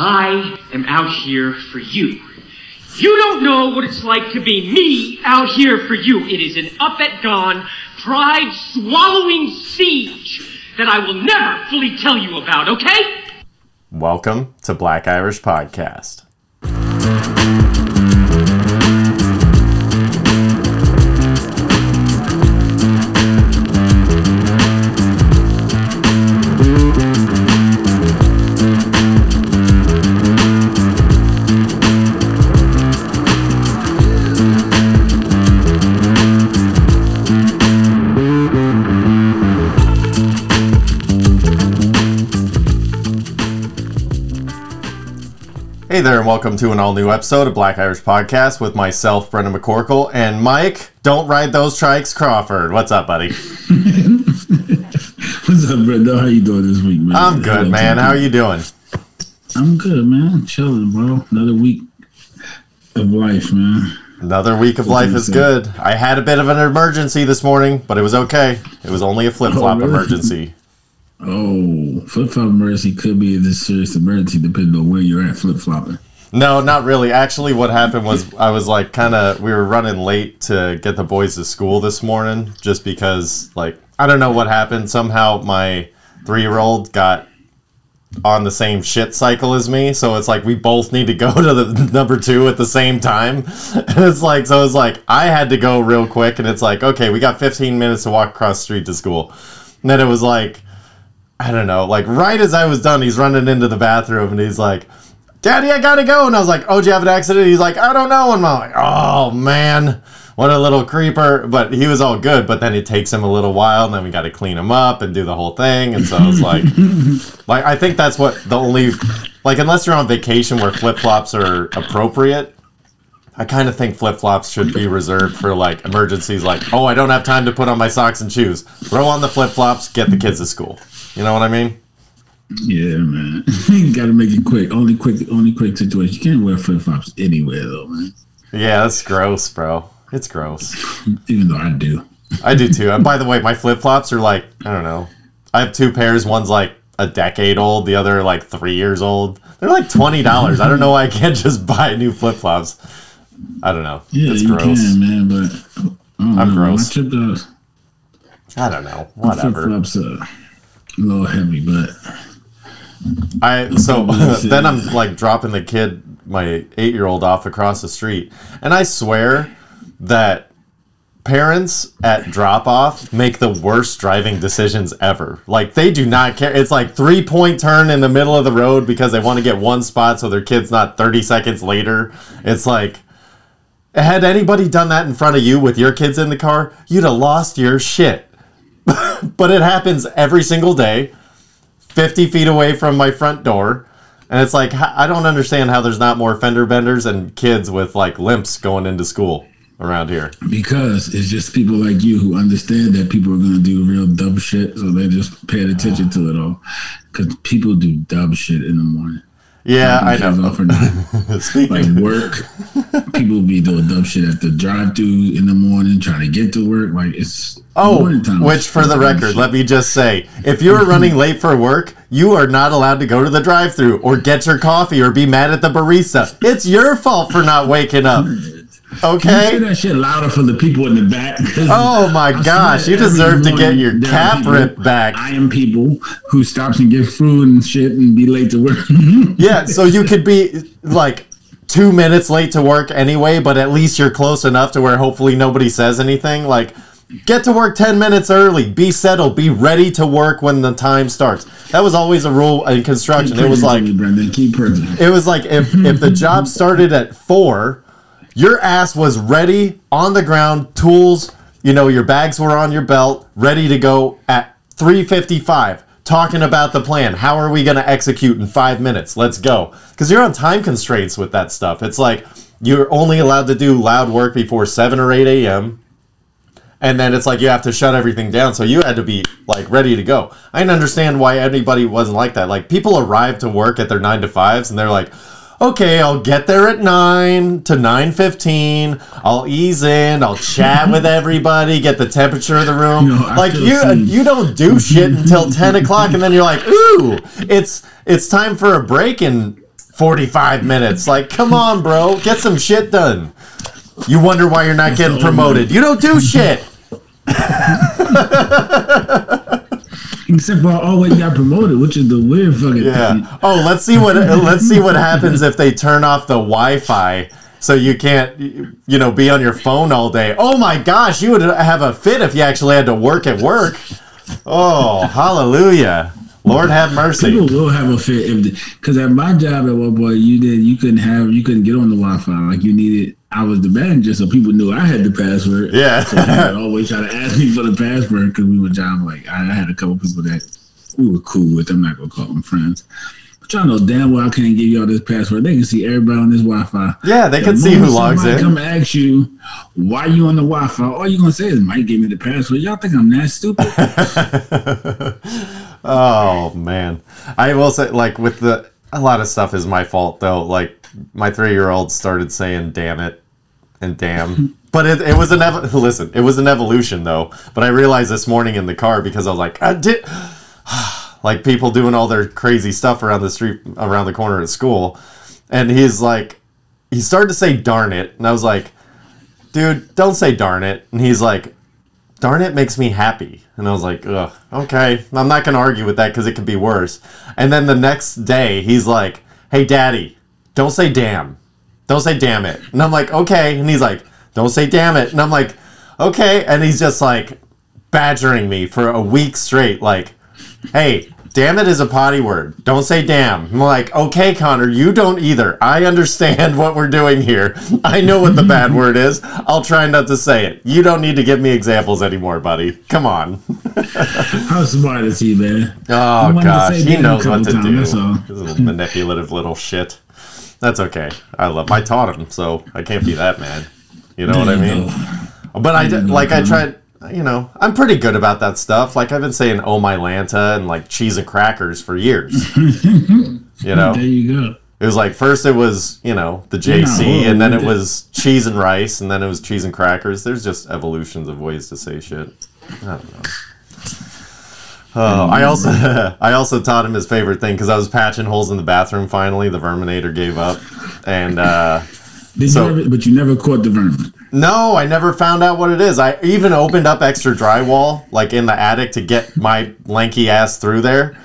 I am out here for you. You don't know what it's like to be me out here for you. It is an up at dawn, pride swallowing siege that I will never fully tell you about, okay? Welcome to Black Irish Podcast. Welcome to an all new episode of Black Irish Podcast with myself, Brendan McCorkle, and Mike. Don't ride those trikes, Crawford. What's up, buddy? What's up, Brendan? How you doing this week, man? I'm good, man. How are you doing? I'm good, man. Chilling, bro. Another week of life, man. Another week of life is good. I had a bit of an emergency this morning, but it was okay. It was only a flip flop Oh, really? emergency. Oh, flip flop emergency could be a serious emergency depending on where you're at flip flopping. No, not really. Actually, what happened was I was like kind of we were running late to get the boys to school this morning just because like I don't know what happened. Somehow my 3-year-old got on the same shit cycle as me, so it's like we both need to go to the number 2 at the same time. And it's like so it's like I had to go real quick and it's like okay, we got 15 minutes to walk across the street to school. And then it was like I don't know, like right as I was done, he's running into the bathroom and he's like, Daddy, I gotta go. And I was like, Oh, did you have an accident? He's like, I don't know. And I'm like, Oh, man, what a little creeper. But he was all good. But then it takes him a little while and then we got to clean him up and do the whole thing. And so I was like, like, I think that's what the only, like, unless you're on vacation where flip flops are appropriate. I kind of think flip flops should be reserved for like emergencies, like, oh, I don't have time to put on my socks and shoes. Throw on the flip flops, get the kids to school. You know what I mean? Yeah, man. you gotta make it quick. Only quick only quick situation. You can't wear flip flops anywhere though, man. Yeah, that's gross, bro. It's gross. Even though I do. I do too. And by the way, my flip flops are like, I don't know. I have two pairs. One's like a decade old, the other like three years old. They're like $20. I don't know why I can't just buy new flip flops. I don't know. Yeah, it's you gross. can, man, but I I'm know. gross. Trip I don't know. Whatever. Flip flops are a little heavy, but I so then I'm like dropping the kid, my eight year old, off across the street, and I swear that parents at drop off make the worst driving decisions ever. Like they do not care. It's like three point turn in the middle of the road because they want to get one spot so their kid's not 30 seconds later. It's like had anybody done that in front of you with your kids in the car, you'd have lost your shit. but it happens every single day. 50 feet away from my front door. And it's like, I don't understand how there's not more fender benders and kids with like limps going into school around here. because it's just people like you who understand that people are gonna do real dumb shit, so they just paying attention to it all. Because people do dumb shit in the morning. Yeah, I know. off or not. like work, people be doing dumb shit at the drive-through in the morning, trying to get to work. Like it's oh, which for the record, shit. let me just say, if you're running late for work, you are not allowed to go to the drive-through or get your coffee or be mad at the barista. It's your fault for not waking up. Say that shit louder for the people in the back. Oh my I gosh, you deserve to get your morning there are cap people- ripped back. I am people who stops and get food and shit and be late to work. Yeah, so you could be like two minutes late to work anyway, but at least you're close enough to where hopefully nobody says anything. Like, get to work 10 minutes early, be settled, be ready to work when the time starts. That was always a rule in construction. It was like, Brendan, keep it was like if, if the job started at four, your ass was ready on the ground, tools, you know, your bags were on your belt, ready to go at 355 talking about the plan. How are we going to execute in 5 minutes? Let's go. Cuz you're on time constraints with that stuff. It's like you're only allowed to do loud work before 7 or 8 a.m. And then it's like you have to shut everything down. So you had to be like ready to go. I didn't understand why anybody wasn't like that. Like people arrive to work at their nine to fives and they're like, okay, I'll get there at nine to nine fifteen. I'll ease in. I'll chat with everybody. Get the temperature of the room. Like you, seen. you don't do shit until ten o'clock, and then you're like, ooh, it's it's time for a break in 45 minutes. Like, come on, bro. Get some shit done. You wonder why you're not getting promoted. You don't do shit. Except for I always got promoted, which is the weird fucking thing. Yeah. Oh, let's see what let's see what happens if they turn off the Wi-Fi so you can't you know be on your phone all day. Oh my gosh, you would have a fit if you actually had to work at work. Oh, hallelujah. Lord have mercy. People will have a fit if because at my job at one point you did you couldn't have you couldn't get on the Wi-Fi like you needed. I was the manager, so people knew I had the password. Yeah. so they always try to ask me for the password because we were job like I had a couple people that we were cool with. I'm not gonna call them friends. But y'all know damn well I can't give y'all this password. They can see everybody on this Wi-Fi. Yeah, they The can see who logs in. Come ask you why you on the Wi-Fi. All you gonna say is Mike gave me the password. Y'all think I'm that stupid? oh man i will say like with the a lot of stuff is my fault though like my three-year-old started saying damn it and damn. But it, it was an ev- listen it was an evolution though. But i realized this morning in the car because i was like i did like people doing all their crazy stuff around the street around the corner at school. And he's like he started to say darn it. And i was like dude don't say darn it. And he's like darn it makes me happy. And I was like, ugh, okay, I'm not going to argue with that because it could be worse. And then the next day, he's like, hey, daddy, don't say damn. Don't say damn it. And I'm like, okay. And he's like, don't say damn it. And I'm like, okay. And he's just like badgering me for a week straight, like, hey, damn it is a potty word. Don't say damn. I'm like, okay, Connor, you don't either. I understand what we're doing here. I know what the bad word is. I'll try not to say it. You don't need to give me examples anymore, buddy. Come on. How smart is he, man? Oh gosh, he knows what to couple do. times, that's all. This little manipulative little shit. That's okay. I love. I taught him, so I can't be that mad. You know what I mean? But I did, like I tried. You know, I'm pretty good about that stuff. Like I've been saying, "Oh my Lanta" and like cheese and crackers for years. you know, There you go. it was like first it was you know the JC, and then it. was cheese and rice, and then it was cheese and crackers. There's just evolutions of ways to say shit. I don't know. Oh, I also I also taught him his favorite thing because I was patching holes in the bathroom. Finally, the Verminator gave up, and uh, Did So- you ever, but you never caught the vermin. no, I never found out what it is. I even opened up extra drywall like in the attic to get my lanky ass through there,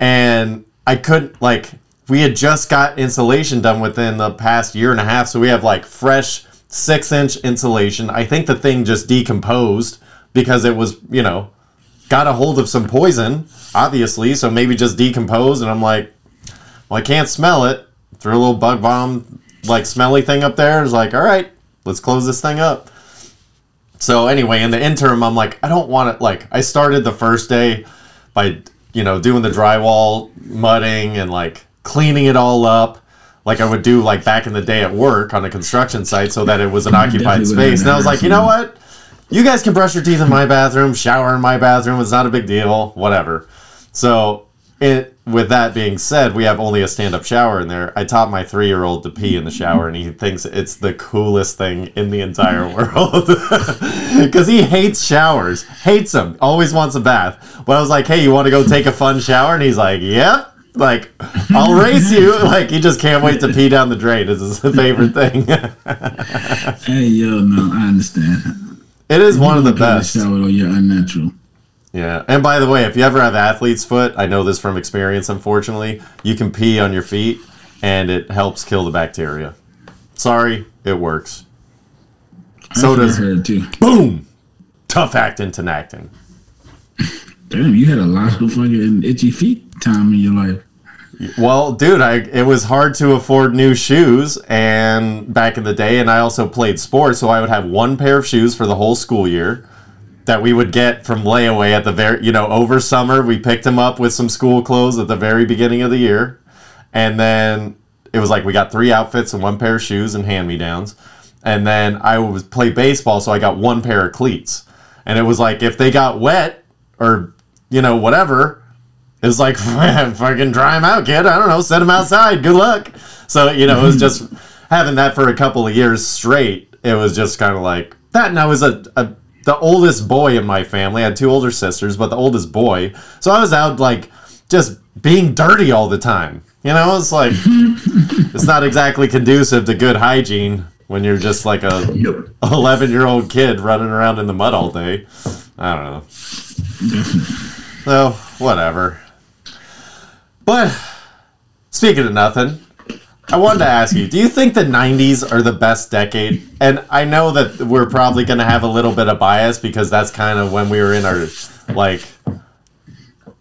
and I couldn't like. We had just got insulation done within the past year and a half, so we have like fresh six inch insulation. I think the thing just decomposed because it was you know got a hold of some poison, obviously, so maybe just decomposed. And I'm like, well, I can't smell it. Threw a little bug bomb, like smelly thing up there. It's like, all right, let's close this thing up. So anyway, in the interim, I'm like, I don't want it. Like, I started the first day by, you know, doing the drywall, mudding, and like cleaning it all up. Like I would do like back in the day at work on a construction site, so that it was an occupied space. And I was like, you know what? You guys can brush your teeth in my bathroom, shower in my bathroom. It's not a big deal. Whatever. So, it with that being said, we have only a stand-up shower in there. I taught my three-year-old to pee in the shower, and he thinks it's the coolest thing in the entire world because he hates showers, hates them, always wants a bath. But I was like, "Hey, you want to go take a fun shower?" And he's like, "Yep." Like, I'll race you. Like, he just can't wait to pee down the drain. It's his favorite thing. Hey, yo, no, I understand. It is one of the best. Or you're unnatural. Yeah. And by the way, if you ever have athlete's foot, I know this from experience, unfortunately, you can pee on your feet and it helps kill the bacteria. Sorry, it works. So does boom! Tough acting to acting. Damn, you had a lot of fucking itchy feet time in your life. Well, dude, I it was hard to afford new shoes and back in the day and I also played sports, so I would have one pair of shoes for the whole school year that we would get from layaway at the very, you know, over summer, we picked them up with some school clothes at the very beginning of the year. And then it was like we got three outfits and one pair of shoes and hand-me-downs. And then I would play baseball, so I got one pair of cleats. And it was like if they got wet or you know whatever, it was like fucking dry them out, kid. I don't know, set them outside. Good luck. So you know, it was just having that for a couple of years straight. It was just kind of like that. And I was a, a the oldest boy in my family. I had two older sisters, but the oldest boy. So I was out like just being dirty all the time. You know, it's like it's not exactly conducive to good hygiene when you're just like a Nope. 11 year old kid running around in the mud all day. I don't know. So, whatever. But, speaking of nothing, I wanted to ask you do you think the 90s are the best decade? And I know that we're probably going to have a little bit of bias because that's kind of when we were in our, like,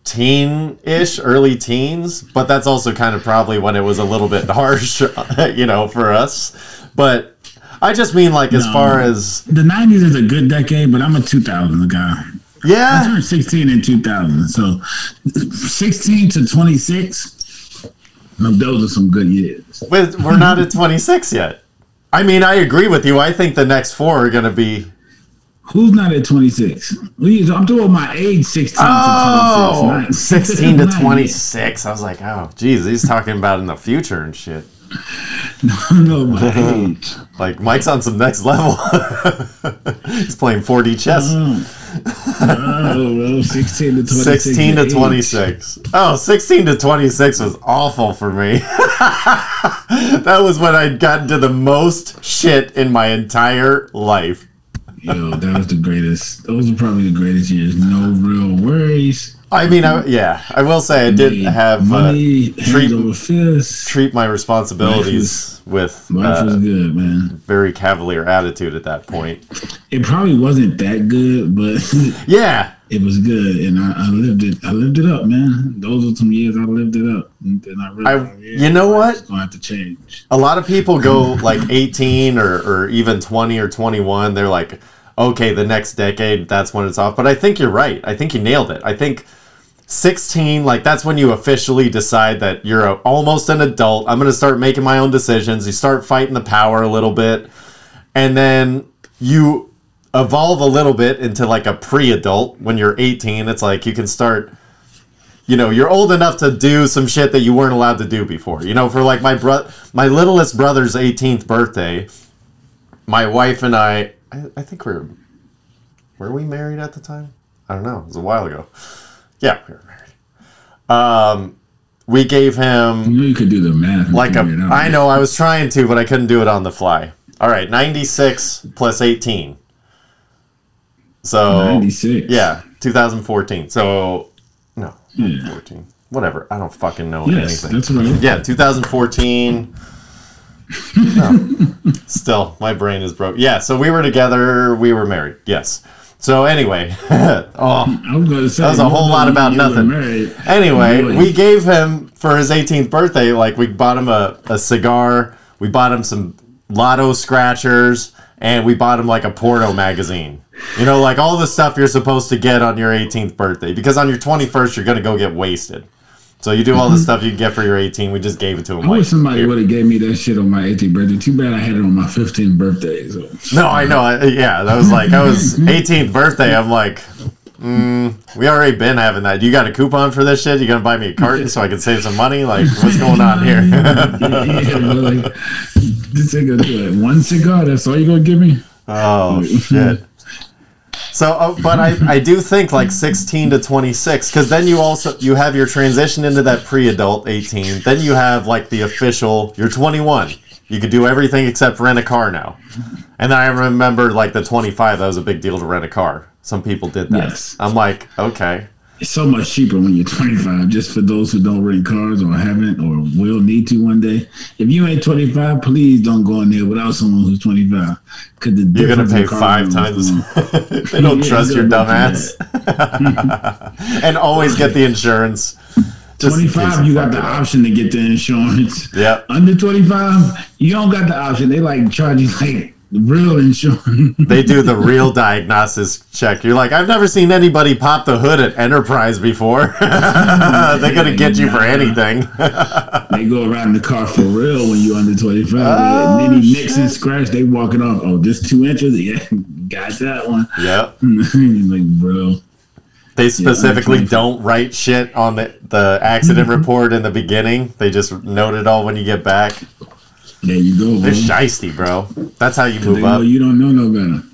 teen ish, early teens, but that's also kind of probably when it was a little bit harsh, you know, for us. But I just mean, like, as No. far as, The 90s is a good decade, but I'm a 2000 guy. I yeah. turned 16 in 2000. So 16 to 26, um, those are some good years. With, we're not at 26 yet. I mean, I agree with you. I think the next four are going to be. Who's not at 26? We- I'm talking my age 16 Oh, to 26. 16 to 26. I was like, oh, geez, he's talking about in the future and shit. no, my age. Like, Mike's on some next level. he's playing 4D chess. Mm. Oh, well, 16 to 26. 16 to 26. Oh, 16 to 26 was awful for me. that was when I'd gotten to the most shit in my entire life. Yo, that was the greatest. Those were probably the greatest years. No real worries. I mean, I, yeah, I will say I did have uh, money, hands treat- treat my responsibilities with Life was uh, good, man. very cavalier attitude at that point. It probably wasn't that good, but Yeah, it was good, and I, I lived it. I lived it up, man. Those were some years I lived it up, and I realized, yeah, you know what? Gonna have to change. a lot of people go like 18 or, or even 20 or 21. They're like, okay, the next decade, that's when it's off. But I think you're right. I think you nailed it. I think 16, like that's when you officially decide that you're a, almost an adult. I'm going to start making my own decisions. You start fighting the power a little bit. And then you evolve a little bit into like a pre adult when you're 18. It's like you can start you know, you're old enough to do some shit that you weren't allowed to do before. You know, for like my bro, my littlest brother's 18th birthday, my wife and I, I, I think we're were we married at the time? I don't know. It was a while ago. Yeah, we were married. Um, we gave him You know, you could do the math. like a, figure it out. I know I was trying to, but I couldn't do it on the fly. All right, 96 plus 18. So 96. yeah, 2014. So no, Yeah. 14. Whatever. I don't fucking know Yes, anything. that's right. Yeah, 2014. No. Still, my brain is broke. Yeah, so we were together. We were married. Yes. So anyway, oh, gonna say That was a whole lot about nothing. Anyway, Really? we gave him for his 18th birthday, like we bought him a, a cigar, we bought him some lotto scratchers, and we bought him like a porno magazine. You know, like all the stuff you're supposed to get on your 18th birthday. Because on your 21st, you're going to go get wasted. So you do all the stuff you get for your 18. We just gave it to him. Mm-hmm. I Like, wish somebody would have gave me that shit on my 18th birthday. Too bad I had it on my 15th birthday. So No, I know. I- Yeah, that was like, I was 18th birthday. I'm like, mm, we already been having that. You got a coupon for this shit? You going to buy me a carton so I can save some money? Like, what's going on here? yeah, like this nigga do it. One cigar. That's all you gonna give me? Oh shit. So, uh, but I, I do think like 16 to 26, because then you also you have your transition into that pre-adult 18. Then you have like the official. You're 21. You could do everything except rent a car now. And I remember like the 25. That was a big deal to rent a car. Some people did that. Yes. I'm like, okay. It's so much cheaper when you're 25. Just for those who don't rent cars or haven't or will need to one day. If you ain't 25, please don't go in there without someone who's 25. Cause the You're gonna pay five times. Mm. they don't Yeah, trust your you're dumb ass. and always get the insurance. Just 25, you got the option to get the insurance. Yeah. Under 25, you don't got the option. They like charge you like real insurance. they do the real diagnosis check. You're like, I've never seen anybody pop the hood at Enterprise before. They're gonna get you for anything. they go around the car for real when you're under 25. Oh, nicks and scratch, they walking off. Oh, this two inches? Yeah, got that one. yep. like, bro. They specifically 25. don't write shit on the, the accident Mm-hmm. report in the beginning. They just note it all when you get back. There you go, They're bro. bro. That's how you move up. you don't know no better.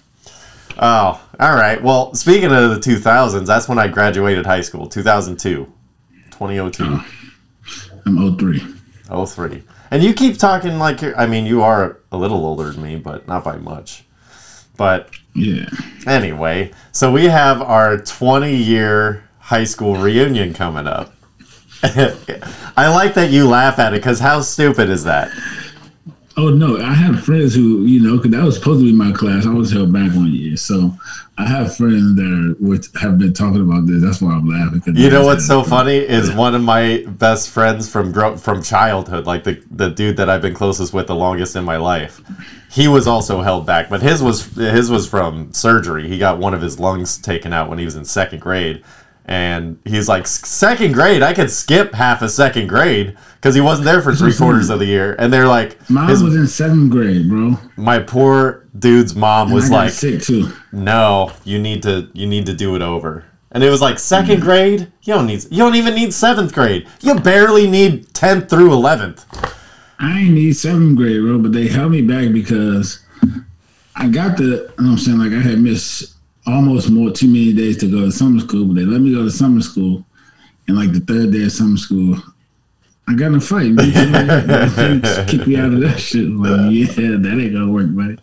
Oh, all right. Well, speaking of the 2000s, Oh. that's when I graduated high school, 2002. 2002. I'm 03. 03. And you keep talking like you're, I mean, you are a little older than me, but not by much. But Yeah. anyway, so we have our 20 year high school reunion coming up. I like that you laugh at it because how stupid is that? Oh no, I have friends who you know, because that was supposed to be my class. I was held back one year, so I have friends that are, which have been talking about this. That's why I'm laughing. You know what's so funny is one of my best friends from grow- from childhood, like the the dude that I've been closest with the longest in my life. He was also held back, but his was his was from surgery. He got one of his lungs taken out when he was in second grade, and he's like, second grade, I could skip half a second grade because he wasn't there for three quarters of the year. And they're like, Mine his- was in seventh grade, bro. my poor dude's mom And was like, too. no, you need to you need to do it over. And it was like second mm-hmm. grade. You don't need. You don't even need seventh grade. You barely need tenth through eleventh. I need seventh grade, bro, but they held me back because I got the, you know what I'm saying, like I had missed almost more too many days to go to summer school, but they let me go to summer school. And like the third day of summer school, I got in a fight. Kick me out of that shit. Like, yeah, that ain't gonna work, buddy.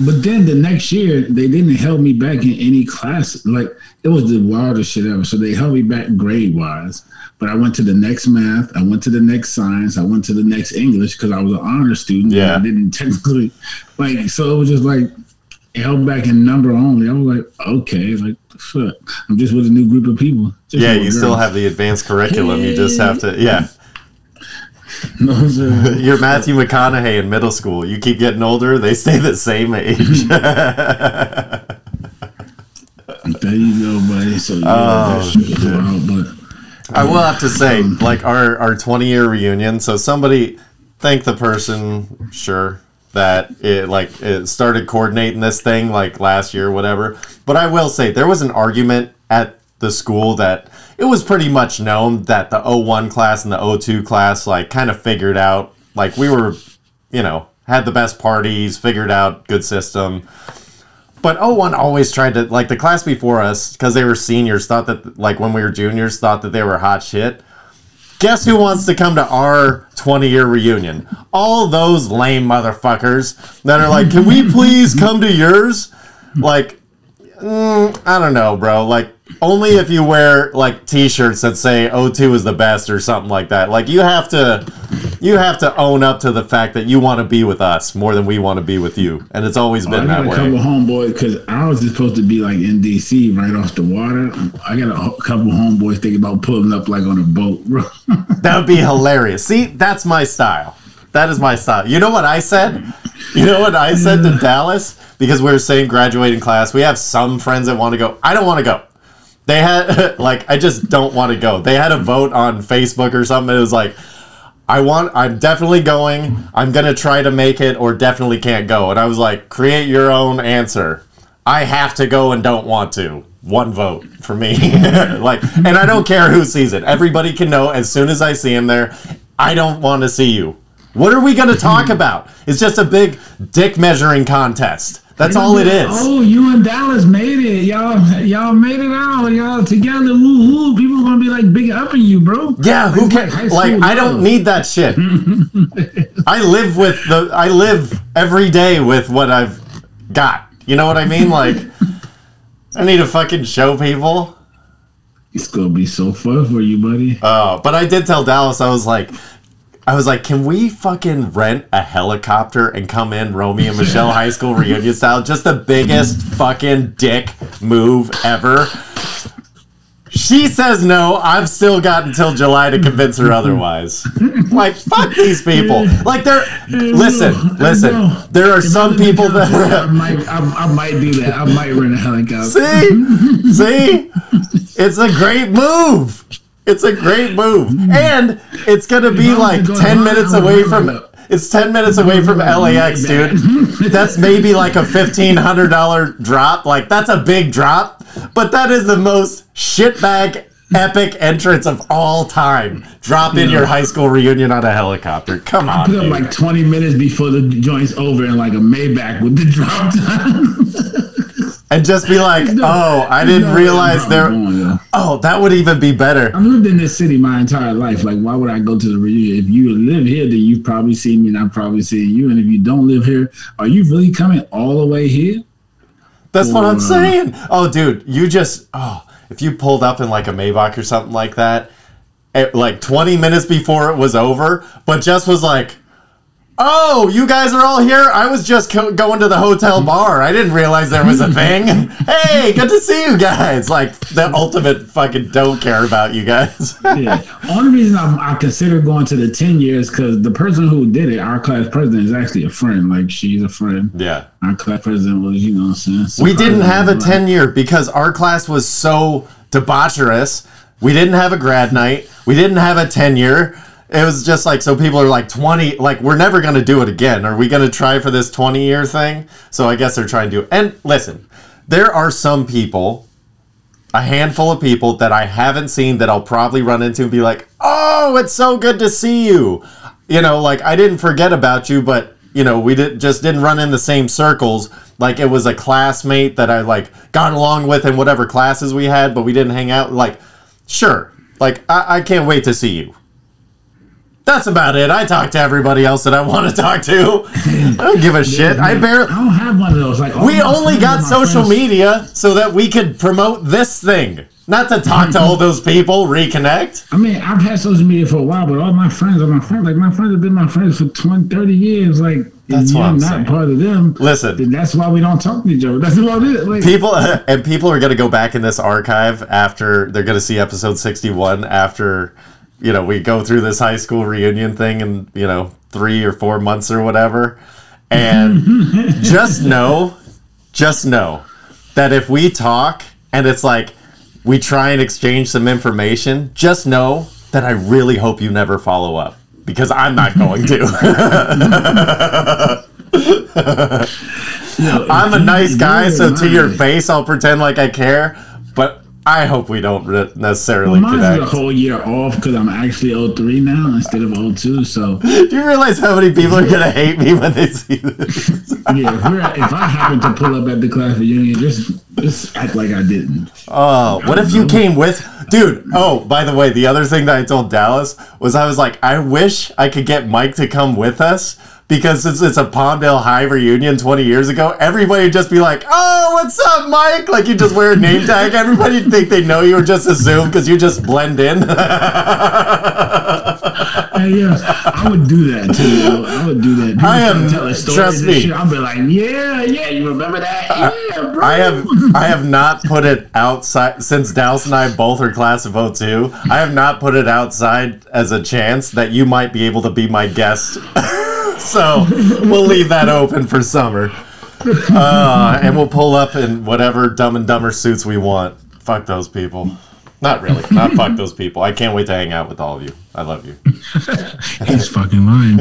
But then the next year, they didn't held me back in any class. Like it was the wildest shit ever. So they held me back grade wise. But I went to the next math. I went to the next science. I went to the next English because I was an honor student. Yeah. I didn't technically like. So it was just like held back in number only. I was like, okay, like fuck. I'm just with a new group of people. Just Yeah, you still have the advanced curriculum. You just have to. Yeah, No, you're Matthew McConaughey in middle school. You keep getting older. They stay the same age. there you go, buddy. So yeah, Oh, that shit was wild, but. I um, will have to say, um, like our our 20 year reunion. So somebody thank the person, sure, that it like it started coordinating this thing like last year, or whatever. But I will say there was an argument at the school that it was pretty much known that the 01 class and the 02 class like kind of figured out like we were, you know, had the best parties, figured out good system. But 01 always tried to like the class before us because they were seniors thought that like when we were juniors thought that they were hot shit. Guess who wants to come to our 20 year reunion? All those lame motherfuckers that are like, "Can we please come to yours?" Like mm, I don't know, bro. Like only if you wear like t-shirts that say O2 is the best or something like that. Like you have to you have to own up to the fact that you want to be with us more than we want to be with you. And it's always oh, I been got that a way. couple homeboys because I was supposed to be like in DC right off the water. I got a couple homeboys thinking about pulling up like on a boat, bro. That would be hilarious. See, that's my style. That is my style. You know what I said? You know what I said to Dallas? Because we were saying graduating class. We have some friends that want to go. I don't want to go. They had like I just don't want to go. They had a vote on Facebook or something. It was like I want I'm definitely going. I'm to try to make it or definitely can't go. And I was like, "Create your own answer." I have to go and don't want to. One vote for me. like, and I don't care who sees it. Everybody can know as soon as I see him there. I don't want to see you. What are we going to talk about? It's just a big dick measuring contest. That's all it is. Oh, you and Dallas made it. Y'all, y'all made it out. Y'all together. Woo woo. People are gonna be like big upping you, bro. Yeah, who Like, cares? high Like, I don't need that shit. I live with the. I live every day with what I've got. You know what I mean? Like, I need to fucking show people. It's gonna be so fun for you, buddy. Uh, but I did tell Dallas, I was like, I was like, can we fucking rent a helicopter and come in Romy and Michele high school reunion style? Just the biggest fucking dick move ever. She says no. I've still got until July to convince her otherwise. Like, fuck these people. Like, they're. Listen, listen. There are some people I that. might, I, I might do that. I might rent a helicopter. See? See? It's a great move. It's a great move. Hmm. And it's going to be I like 10 minutes away from it's 10 minutes away from LAX, dude. That's maybe like a $1500 drop. Like that's a big drop, but that is the most shitbag epic entrance of all time. Drop in your high school reunion on a helicopter. Come on. Put up dude. like 20 minutes before the joint's over in like a Maybach with the drop time. and just be like, "Oh, I didn't No, realize I'm there." going, yo. Oh, that would even be better. I've lived in this city my entire life. Like, why would I go to the reunion? If you live here, then you've probably seen me, and I've probably seen you. And if you don't live here, are you really coming all the way here? That's what I'm uh, saying. Oh, dude, you just oh, if you pulled up in like a Maybach or something like that, it, like 20 minutes before it was over, but just was like, "Oh, you guys are all here. I was just co- going to the hotel bar. I didn't realize there was a thing. hey, good to see you guys." Like the ultimate fucking don't care about you guys. Yeah. Only reason I, I consider going to the 10 years because the person who did it, our class president, is actually a friend. Like, she's a friend. yeah. Our class president was, you know what I'm saying? We didn't have a 10 year because our class was so debaucherous. We didn't have a grad night. We didn't have a 10 year. It was just like, so people are like 20, like, we're never going to do it again. Are we going to try for this 20 year thing? So I guess they're trying to. And listen, there are some people, a handful of people that I haven't seen that I'll probably run into and be like, oh, it's so good to see you. You know, like, I didn't forget about you, but you know, we did just didn't run in the same circles. Like it was a classmate that I like got along with in whatever classes we had, but we didn't hang out. Like, sure, like I, I can't wait to see you. That's about it. I talk to everybody else that I want to talk to. I don't give a shit. I barely. I don't have one of those. Like, We only got social friends. media so that we could promote this thing, not to talk to all those people, reconnect. I mean, I've had social media for a while, but all my friends are my friends. Like, my friends have been my friends for 20, 30 years. Like, That's you're I'm not saying. part of them. Listen. then that's why we don't talk to each other. That's about it. Like, people and people are going to go back in this archive after they're going to see episode 61 after you know we go through this high school reunion thing in you know three or four months or whatever and just know just know that if we talk and it's like we try and exchange some information just know that i really hope you never follow up because i'm not going to I'm a nice guy, so to your face, I'll pretend like I care. But I hope we don't necessarily Well, mine's a whole year off because I'm actually 03 now instead of 02. So, Do you realize how many people are gonna hate me when they see this? yeah, if, we're, if I happen to pull up at the class reunion, just just act like I didn't. Oh, what if you came with, dude? Oh, by the way, the other thing that I told Dallas was I was like, I wish I could get Mike to come with us. Because since it's a Palmdale High reunion 20 years ago, everybody would just be like, "Oh, what's up, Mike?" Like you just wear a name tag. Everybody would think they know you or just assume because you just blend in. Hey, yes, I would do that too. I would do that. People I am- tell us stories trust me. shit, I'll be like, yeah, yeah, you remember that? Yeah, bro. I have I have not put it outside since Dallas and I both are class of 02. I have not put it outside as a chance that you might be able to be my guest. So we'll leave that open for summer. Uh, and we'll pull up in whatever dumb and dumber suits we want. Fuck those people. Not really. Not fuck those people. I can't wait to hang out with all of you. I love you. He's fucking lying.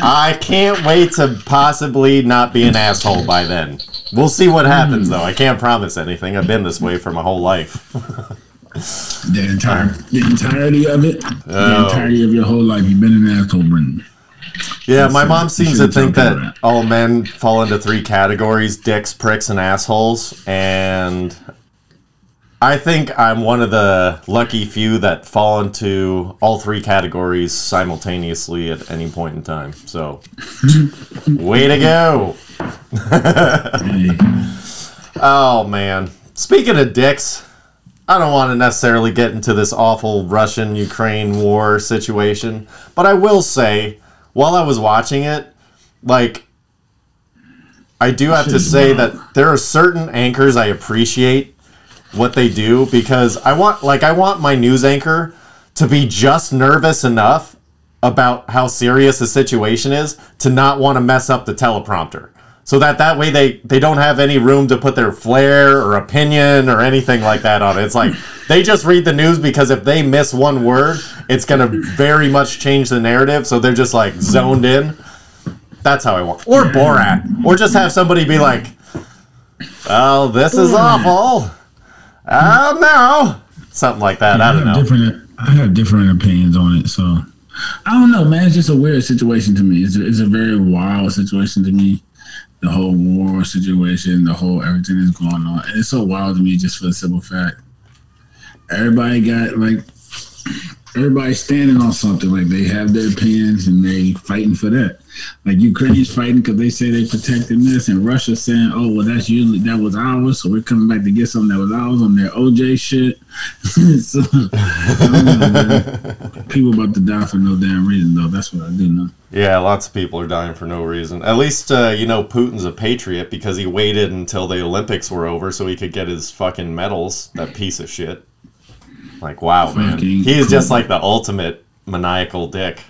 I can't wait to possibly not be an asshole by then. We'll see what happens though. I can't promise anything. I've been this way for my whole life. the entire, the entirety of it, the Oh. entirety of your whole life, you've been an asshole, Brendan. Yeah, my mom seems to think that that. all men fall into three categories dicks, pricks, and assholes. And I think I'm one of the lucky few that fall into all three categories simultaneously at any point in time. So, way to go. Hey, Oh, man. Speaking of dicks, I don't want to necessarily get into this awful Russian Ukraine war situation, but I will say, while I was watching it, like, I do have to say that there are certain anchors I appreciate what they do because I want, like, I want my news anchor to be just nervous enough about how serious the situation is to not want to mess up the teleprompter so that that way they they don't have any room to put their flair or opinion or anything like that on it. It's like they just read the news because if they miss one word it's going to very much change the narrative. So they're just like zoned in. That's how i want or borat. Or just have somebody be like oh this is awful. Oh no. Something like that. I don't have know. Different, I have different opinions on it, so. I don't know, man. It's just a weird situation to me. It's it's a very wild situation to me. The whole war situation, the whole everything that's going on. And it's so wild to me just for the simple fact. Everybody got like everybody's standing on something. Like they have their opinions and they fighting for that. Like Ukraine's fighting because they say they're protecting this, and Russia saying, "Oh, well, that's usually that was ours, so we're coming back to get something that was ours on their OJ shit." so, know, people about to die for no damn reason, though. That's what I do know. Yeah, lots of people are dying for no reason. At least, uh, you know, Putin's a patriot because he waited until the Olympics were over so he could get his fucking medals. That piece of shit. Like, wow, man. Fucking He is just like the ultimate maniacal dick.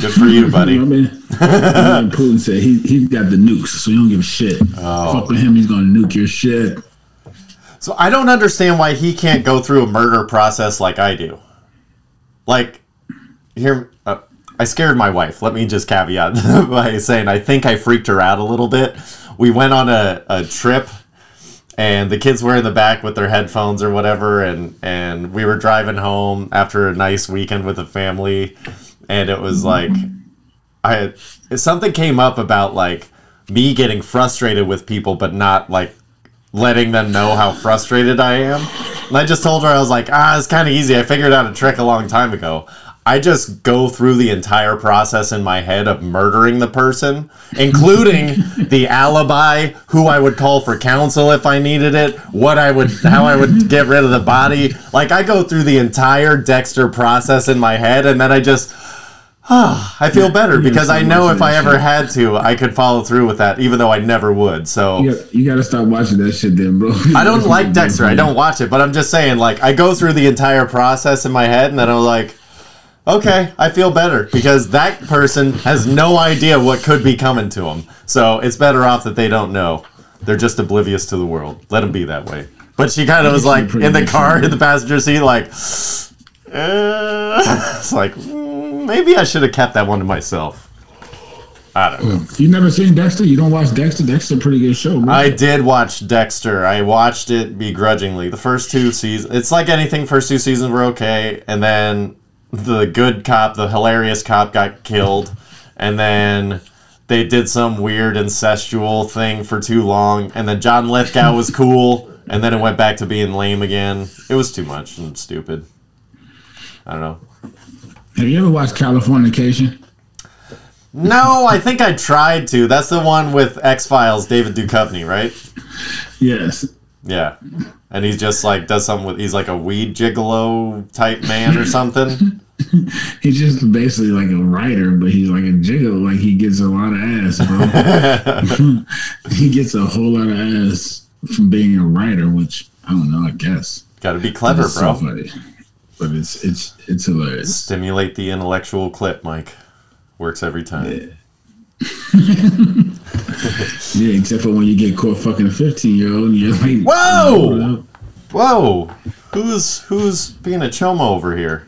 Good for you, I buddy. mean, I mean, Putin said he he got the nukes, so you don't give a shit. Oh. Fuck with him, he's gonna nuke your shit. So I don't understand why he can't go through a murder process like I do. Like, here, uh, I scared my wife. Let me just caveat by saying I think I freaked her out a little bit. We went on a, a trip, and the kids were in the back with their headphones or whatever, and and we were driving home after a nice weekend with the family, and it was like, I something came up about like me getting frustrated with people, but not like letting them know how frustrated I am. And I just told her I was like, ah, it's kind of easy. I figured out a trick a long time ago. I just go through the entire process in my head of murdering the person, including the alibi, who I would call for counsel if I needed it, what I would, how I would get rid of the body. Like I go through the entire Dexter process in my head, and then I just, ah, I feel better because I know if I ever had to, I could follow through with that, even though I never would. So. You got, you got to stop watching that shit, then, bro. I don't like Dexter. I don't watch it, but I'm just saying, like, I go through the entire process in my head, and then I'm like, okay, I feel better because that person has no idea what could be coming to them. So it's better off that they don't know. They're just oblivious to the world. Let them be that way. But she kind of was like in the car in the passenger seat, like, uh, it's like mm, maybe I should have kept that one to myself. I don't know. You never seen Dexter? You don't watch Dexter? Dexter, a pretty good show, bro. I did watch Dexter. I watched it begrudgingly. The first two seasons, it's like anything. First two seasons were okay, and then the good cop, the hilarious cop, got killed, and then they did some weird incestual thing for too long, and then John Lithgow was cool, and then it went back to being lame again. It was too much and stupid. I don't know. Have you ever watched Californication? No, I think I tried to. That's the one with X Files, David Duchovny, right? Yes. Yeah. And he's just like does something with he's like a weed gigolo type man or something. He's just basically like a writer, but he's like a jiggle. Like he gets a lot of ass, bro. he gets a whole lot of ass from being a writer, which I don't know. I guess Gotta be clever, It's so bro. funny. But it's it's it's hilarious. Stimulate the intellectual clip, Mike. Works every time. Yeah, except for when you get caught fucking a fifteen year old, you're like, Whoa! Whoa! Who's who's being a chomo over here?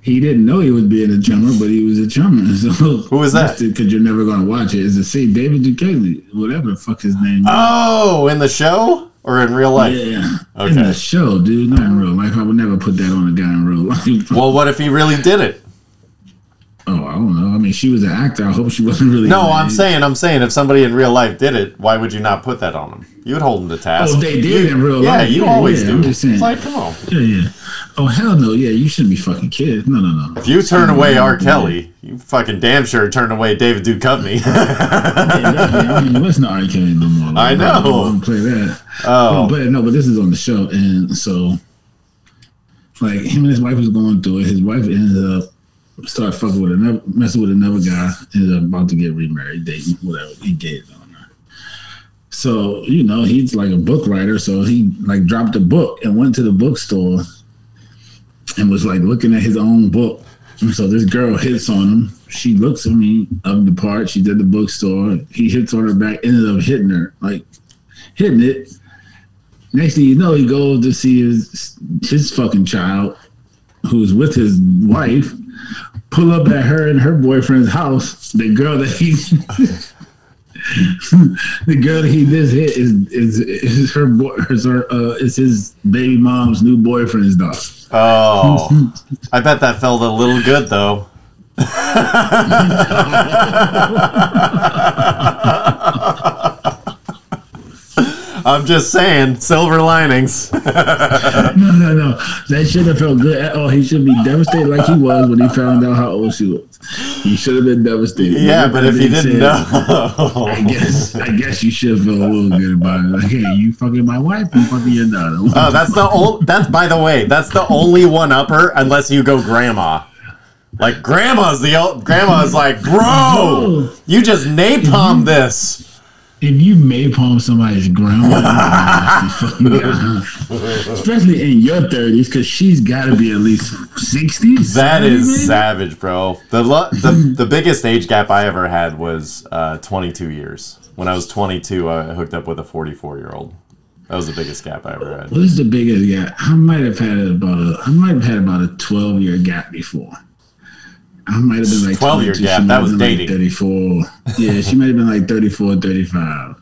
He didn't know he was being a chummer, but he was a chummer. So Who is that? Because you're never gonna watch it. Is it see David Duchovny, whatever the fuck his name. is. Oh, in the show or in real life? Yeah, Okay. in the show, dude, not in real life. I would never put that on a guy in real life. Well, what if he really did it? Oh, I don't know. I mean, she was an actor. I hope she wasn't really. No, I'm saying, I'm saying, if somebody in real life did it, why would you not put that on them? You would hold them to task. Oh, they did in real yeah, life. you Yeah, always yeah, do. I'm just saying. It's like, come on. Yeah, yeah. Oh hell no! Yeah, you shouldn't be fucking kids. No, no, no. If you turn away R. Kelly, you fucking damn sure turn away David Duchovny. I mean, let's not argue no more. I know. Don't play that. oh, But no, but this is on the show, and so like him and his wife was going through it. His wife ended up start fucking with another, messing with another guy. Ended up about to get remarried, dating, whatever. Engaged on her. So you know he's like a book writer, so he like dropped a book and went to the bookstore and was like looking at his own book. And so this girl hits on him. She looks at me of the part. She's at the bookstore. He hits on her back. Ended up hitting her, like hitting it. Next thing you know, he goes to see his his fucking child, who's with his wife, pull up at her and her boyfriend's house. The girl that he, the girl that he just hit is is is her boy, is her uh, is his baby mom's new boyfriend's daughter. oh, I bet that felt a little good though. I'm just saying, silver linings. No, no, no. That should have felt good at all. He should be devastated like he was when he found out how old she was. He should have been devastated. yeah, but if you didn't Said, know, I guess I guess you should feel a little good about it. Like, hey, you fucking my wife, you fucking your daughter. oh, that's the old. That's by the way, that's the only one upper, unless you go grandma. Like grandma's the old grandma's like, bro, you just napalm this. If you maypalm somebody's grandma, you fucking got- especially in your thirties, because she's got to be at least sixties. That is savage, bro. The, lo- the the biggest age gap I ever had was uh, 22 years. When I was 22, I hooked up with a 44 year old. That was the biggest gap I ever had. What is the biggest gap? I might have had about a. I might have had about a twelve year gap before. I might have been like 12 year 22, gap, she that might was have been dating. Like Thirty-four. Yeah, she might have been like 34, 35.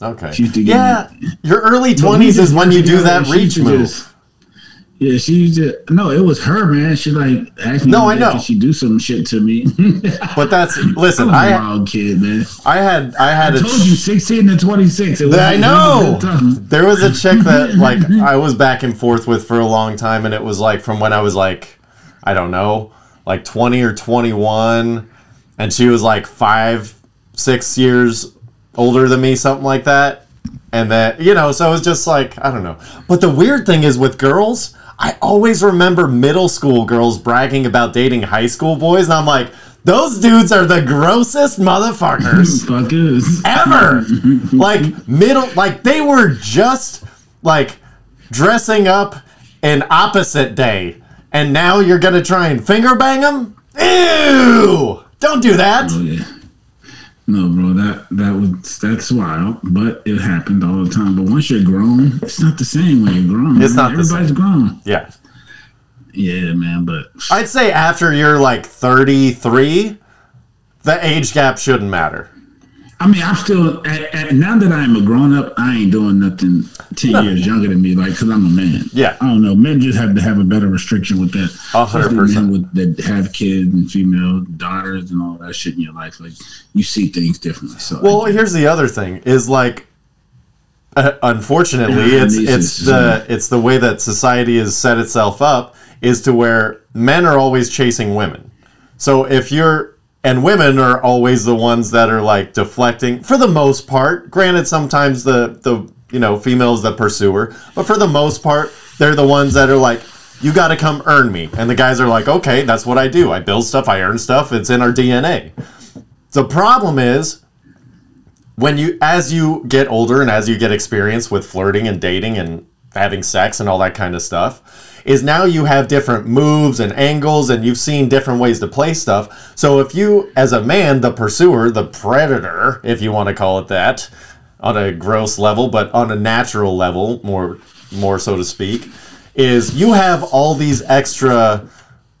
Okay. She used to get- Yeah, your early 20s is when you do that reach move. just- Yeah, she used to. No, it was her, man. She like asked me. No, I know. She do some shit to me? But that's listen. I'm a I wild kid, man. I had I had I told you, sixteen to twenty-six. It was, I know. There was a chick that like I was back and forth with for a long time, and it was like from when I was like, I don't know, like twenty or twenty one, and she was like five, six years older than me, something like that. And that you know, so it was just like I don't know. But the weird thing is with girls, I always remember middle school girls bragging about dating high school boys, and I'm like, those dudes are the grossest motherfuckers ever. like middle, like they were just like dressing up an opposite day, and now you're gonna try and finger bang him? Ew! Don't do that. Oh yeah. No, bro, that that was that's wild, but it happened all the time. But once you're grown, it's not the same when you're grown. It's man. not the Everybody's grown. Yeah, Yeah, man, but I'd say after you're like 33, the age gap shouldn't matter. I mean, I'm still at, at, now that I'm a grown up. I ain't doing nothing ten No. years younger than me, like because I'm a man. Yeah. I don't know. Men just have to have a better restriction with that. A hundred percent. men with that have kids and female daughters and all that shit in your life. Like you see things differently. So Well, here's the other thing: is like, uh, unfortunately, Yeah, it's it's the it's the way that society has set itself up is to where men are always chasing women. So if you're and women are always the ones that are like deflecting for the most part. Granted, sometimes the the you know females the pursuer, but for the most part, they're the ones that are like. You got to come earn me. And the guys are like, okay, that's what I do. I build stuff, I earn stuff. It's in our DNA. The problem is when you as you get older and as you get experience with flirting and dating and having sex and all that kind of stuff is now you have different moves and angles and you've seen different ways to play stuff. So if you as a man the pursuer the predator if you want to call it that on a gross level but on a natural level more more so to speak is you have all these extra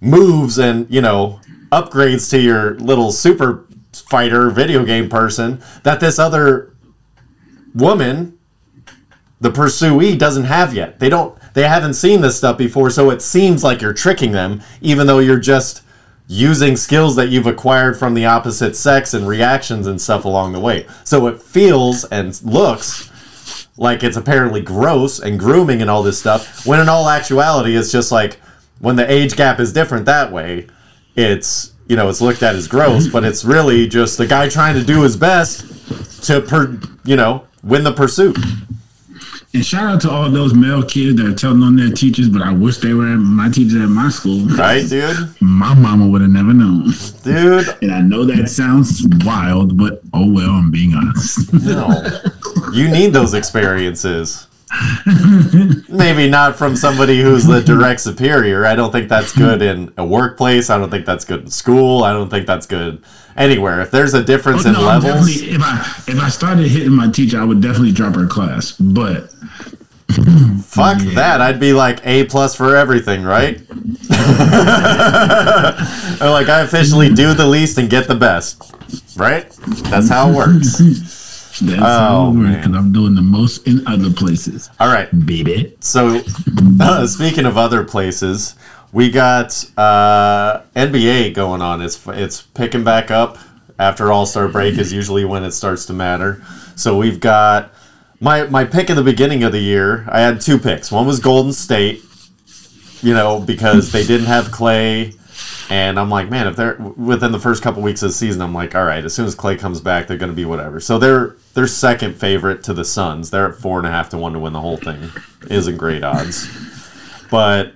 moves and you know upgrades to your little super fighter video game person that this other woman the pursuee doesn't have yet. They don't they haven't seen this stuff before so it seems like you're tricking them even though you're just using skills that you've acquired from the opposite sex and reactions and stuff along the way. So it feels and looks like it's apparently gross and grooming and all this stuff when in all actuality it's just like when the age gap is different that way it's you know it's looked at as gross but it's really just the guy trying to do his best to per you know win the pursuit And shout out to all those male kids that are telling on their teachers, but I wish they were my teachers at my school. right dude? My mama would have never known. dude. And I know that sounds wild, but oh well, I'm being honest. no. You need those experiences. Maybe not from somebody who's the direct superior. I don't think that's good in a workplace. I don't think that's good in school. I don't think that's good anywhere if there's a difference Oh, in no, I'm levels If I if I started hitting my teacher, I would definitely drop her class. But Fuck that. I'd be like A plus for everything, right? or like I officially do the least and get the best. Right? That's how it works. that's Oh, how it man. because I'm doing the most in other places, All right. baby. So uh, speaking of other places, we got uh, NBA going on. It's it's picking back up after All Star break is usually when it starts to matter. So we've got my my pick in the beginning of the year, I had two picks. One was Golden State, you know, because they didn't have Clay, and I'm like, man, if they're within the first couple weeks of the season, I'm like, all right, as soon as Clay comes back, they're going to be whatever. So they're they're second favorite to the Suns. They're at four and a half to one to win the whole thing. Isn't great odds, but.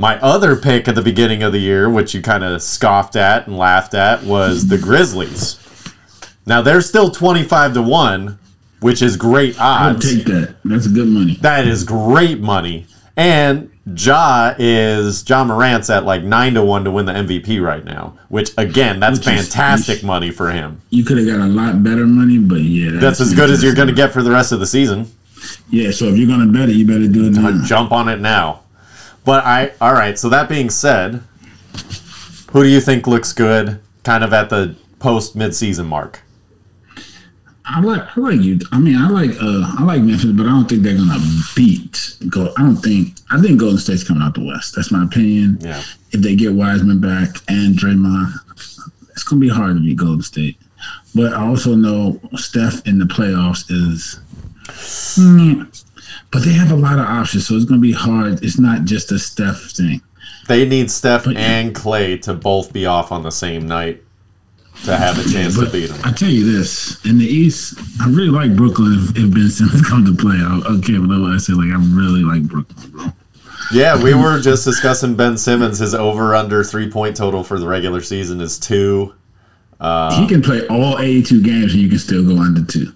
My other pick at the beginning of the year, which you kind of scoffed at and laughed at, was the Grizzlies. Now they're still 25 to 1, which is great odds. I'll take that. That's good money. That is great money. And Ja is Ja Morant's at like nine to one to win the MVP right now. Which again, that's Which is- fantastic money for him. You could have got a lot better money, but yeah, That's as good as you're going to get for the rest of the season. Yeah, so if you're gonna bet it, you better do it now. Jump on it now. But I, all right. So that being said, who do you think looks good, kind of at the post midseason mark? I like I like you. I mean, I like uh I like Memphis, but I don't think they're gonna beat. Go. I don't think. I think Golden State's coming out the West. That's my opinion. Yeah. If they get Wiseman back and Draymond, it's gonna be hard to beat Golden State. But I also know Steph in the playoffs is. Mm, but they have a lot of options, so it's gonna be hard. It's not just a Steph thing. They need Steph But- and Clay to both be off on the same night to have a chance to beat them. I tell you this: in the East, I really like Brooklyn. If, if Ben Simmons come to play, I, okay, but I say like I really like Brooklyn, bro. Yeah, we were just discussing Ben Simmons. His over under three point total for the regular season is two. he can play all 82 games and you can still go under two.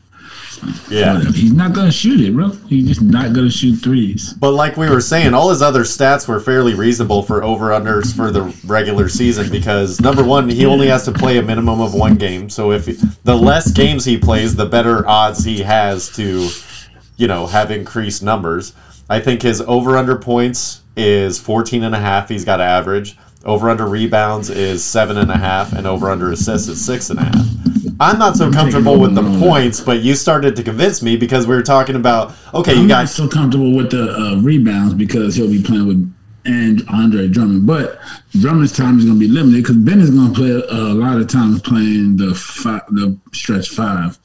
Yeah. Whatever. He's not gonna shoot it, bro. He's just not gonna shoot threes. But like we were saying, all his other stats were fairly reasonable for over unders for the regular season because number one, he only has to play a minimum of one game. So if the less games he plays, the better odds he has to, you know, have increased numbers. I think his over under points is 14 and a half. He's got average. Over under rebounds is seven and a half, and over under assists is six and a half. I'm not so comfortable with the points, but you started to convince me because we were talking about okay, you I'm got not so comfortable with the uh, rebounds because he'll be playing with and Andre Drummond, but Drummond's time is gonna be limited because Ben is gonna play a, a lot of times playing the five, the stretch five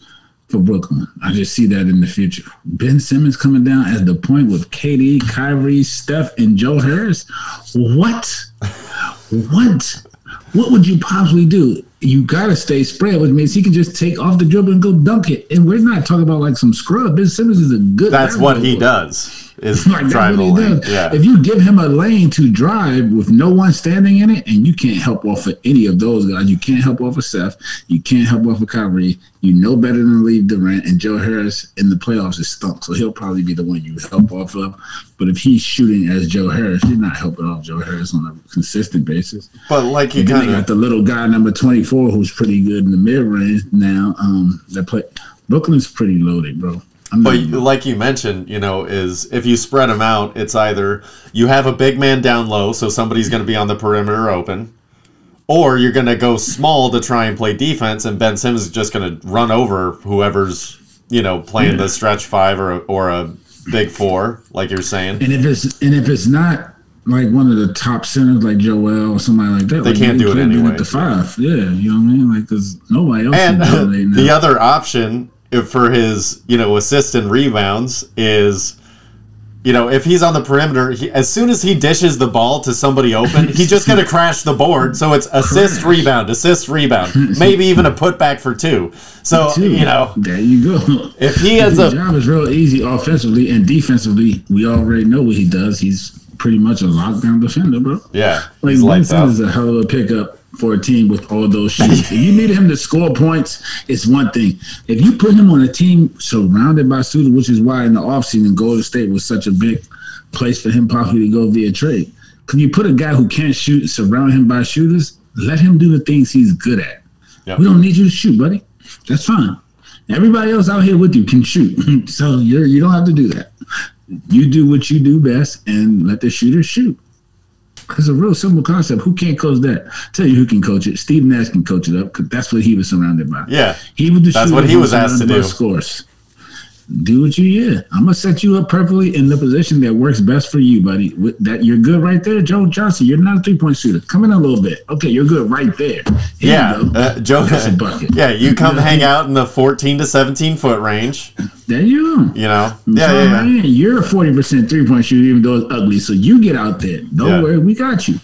for Brooklyn. I just see that in the future. Ben Simmons coming down as the point with KD, Kyrie, Steph, and Joe Harris. What? What? What would you possibly do? You gotta stay spread, which means he can just take off the dribble and go dunk it. And we're not talking about like some scrub. Ben Simmons is a good. That's what he does. Is Like, drive he lane. does. Yeah. If you give him a lane to drive with no one standing in it, and you can't help off of any of those guys, you can't help off of Seth, you can't help off of Kyrie. You know better than leave Durant and Joe Harris in the playoffs is stunk, so he'll probably be the one you help off of. But if he's shooting as Joe Harris, you're not helping off Joe Harris on a consistent basis. but like you And then they kind got the little guy number 24 who's pretty good in the mid range now. Um, that play Brooklyn's pretty loaded, bro. But like you mentioned, you know, is if you spread them out, it's either you have a big man down low, so somebody's going to be on the perimeter open, or you're going to go small to try and play defense, and Ben Simmons is just going to run over whoever's you know playing the stretch five or or a big four, like you're saying. And if it's and if it's not like one of the top centers like Joel or somebody like that, They like, can't do it anyway. At the five, yeah, you know what I mean? Like, because nobody else And the other option for his, you know, assist and rebounds is, you know, if he's on the perimeter, he, as soon as he dishes the ball to somebody open, he's just going to crash the board. So it's assist, Crash. rebound, assist, rebound, maybe even a putback for two. So Too. you know, there you go. if he ends His up, job is real easy offensively and defensively. We already know what he does. He's pretty much a lockdown defender, bro. yeah, Like lights is a hell of a pickup for a team with all those shooters. if you need him to score points, it's one thing. If you put him on a team surrounded by shooters, which is why in the offseason Golden State was such a big place for him possibly to go via trade. Because you put a guy who can't shoot, surround him by shooters, let him do the things he's good at. Yep. We don't need you to shoot, buddy. That's fine. Everybody else out here with you can shoot, so you're you don't have to do that. You do what you do best and let the shooters shoot. It's a real simple concept. Who can't coach that? Tell you who can coach it. Steve Nash can coach it up because that's what he was surrounded by. Yeah, He was the That's what he was asked to do. Scores. Do what you yeah. I'm gonna set you up perfectly in the position that works best for you, buddy. With that you're good right there, Joe Johnson. You're not a three point shooter. Come in a little bit. Okay, you're good right there. Here yeah, you uh, Joe. That's a bucket. Yeah, you come Yeah. hang out in the 14 to 17 foot range. There you go. You know? Yeah, telling yeah, you, yeah. man, You're a forty percent three point shooter, even though it's ugly. So you get out there. Don't Yeah. worry, we got you.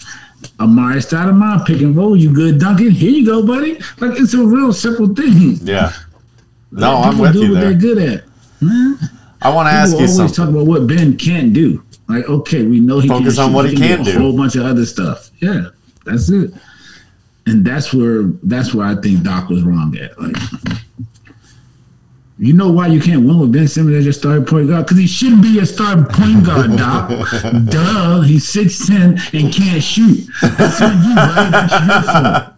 Amar'e Stoudemire, pick and roll. You good, Duncan? Here you go, buddy. Like it's a real simple thing. Yeah. No, Let I'm with do you what there. They're good at. Man, I want to ask you always something. talk about what Ben can't do. Like, okay, we know he Focus can't on shoot. what he can a do. A whole bunch of other stuff. Yeah, that's it. And that's where that's where I think Doc was wrong at. Like, you know why you can't win with Ben Simmons as your starting point guard? Because he shouldn't be a starting point guard, Doc. Duh, he's six ten and can't shoot. That's on you, buddy. That's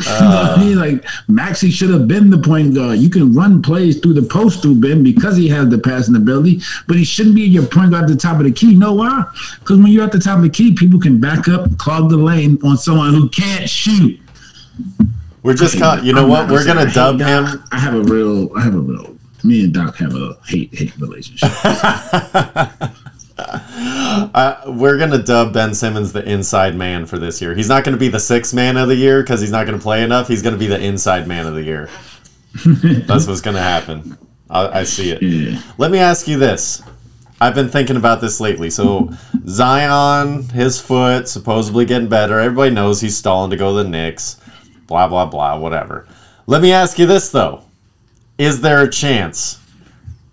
fault. you know what I mean? Like Maxey should have been the point guard. You can run plays through the post through Ben because he has the passing ability, but he shouldn't be your point guard at the top of the key. You know why? Because when you're at the top of the key, people can back up, clog the lane on someone who can't shoot. We're just caught. You know I'm what? We're gonna dub Doc. him. I have a real, I have a real. Me and Doc have a hate hate relationship. Uh, we're gonna dub Ben Simmons the inside man for this year. He's not gonna be the sixth man of the year because he's not gonna play enough. He's gonna be the inside man of the year. That's what's gonna happen. I, I see it. Yeah. Let me ask you this. I've been thinking about this lately. So Zion, his foot supposedly getting better. Everybody knows he's stalling to go to the Knicks. Blah blah blah. Whatever. Let me ask you this though: Is there a chance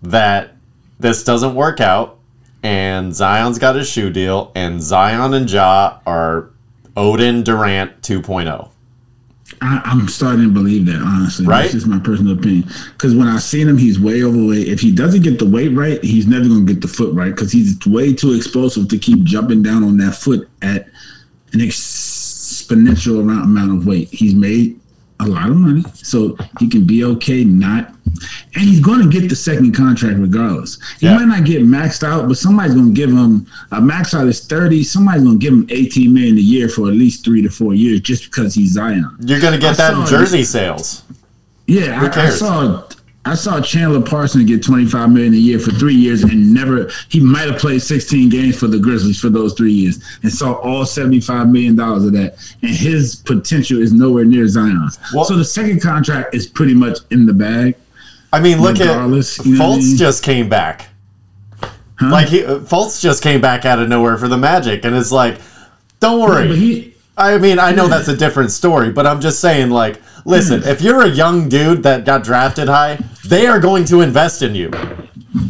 that this doesn't work out and Zion's got his shoe deal and Zion and Ja are Oden Durant oh? 2.0? I, I'm starting to believe that, honestly. Right? That's just my personal opinion. Because when I seen him, he's way overweight. If he doesn't get the weight right, he's never going to get the foot right because he's way too explosive to keep jumping down on that foot at an exponential amount, amount of weight. He's made a lot of money, so he can be okay not. And he's going to get the second contract regardless. He Yeah. might not get maxed out, but somebody's going to give him a max out is 30. Somebody's going to give him 18 million a year for at least three to four years just because he's Zion. You're gonna I get that in jersey sales. Yeah, I, I saw I saw Chandler Parsons get 25 million a year for three years and never he might have played 16 games for the Grizzlies for those three years and saw all 75 million dollars of that. And his potential is nowhere near Zion's. Well- so the second contract is pretty much in the bag. I mean, look Regardless, at you know I Fultz mean? just came back. Huh? Like he, Fultz just came back out of nowhere for the Magic, and it's like, don't worry. he I mean, I know that's a different story, but I'm just saying, like, listen, if you're a young dude that got drafted high, they are going to invest in you.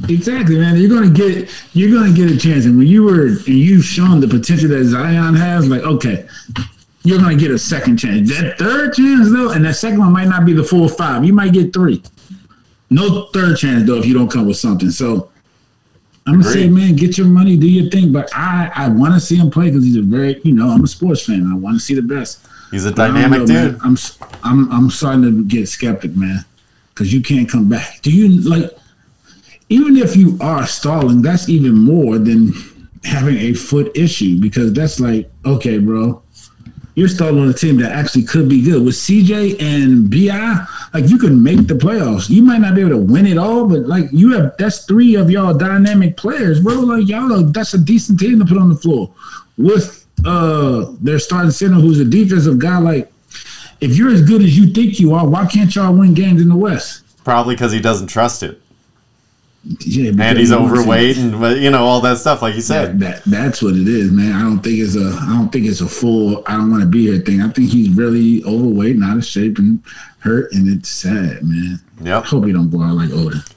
Exactly, man. You're gonna get you're gonna get a chance, and when you were and you've shown the potential that Zion has, like okay, you're gonna get a second chance. That third chance though, and that second one might not be the full five. You might get three. No third chance though if you don't come with something. So I'm gonna say, man, get your money, do your thing. But I I want to see him play because he's a very you know I'm a sports fan. I want to see the best. He's a dynamic know, dude. man. I'm I'm I'm starting to get skeptic, man, because you can't come back. Do you like? Even if you are stalling, that's even more than having a foot issue because that's like, okay, bro, you're stalling on a team that actually could be good with CJ and BI. Like you can make the playoffs. You might not be able to win it all, but like you have that's three of y'all dynamic players, bro. Like y'all, are, that's a decent team to put on the floor with uh their starting center, who's a defensive guy. Like if you're as good as you think you are, why can't y'all win games in the West? Probably because he doesn't trust it. Yeah, And he's you wanna see- overweight and, you know, all that stuff, like you said. That, that that's what it is, man. I don't think it's a I don't think it's a full I don't want to be here thing. I think he's really overweight, not of shape, and hurt, and it's sad, man. Yep. I hope he don't blow out like Oden.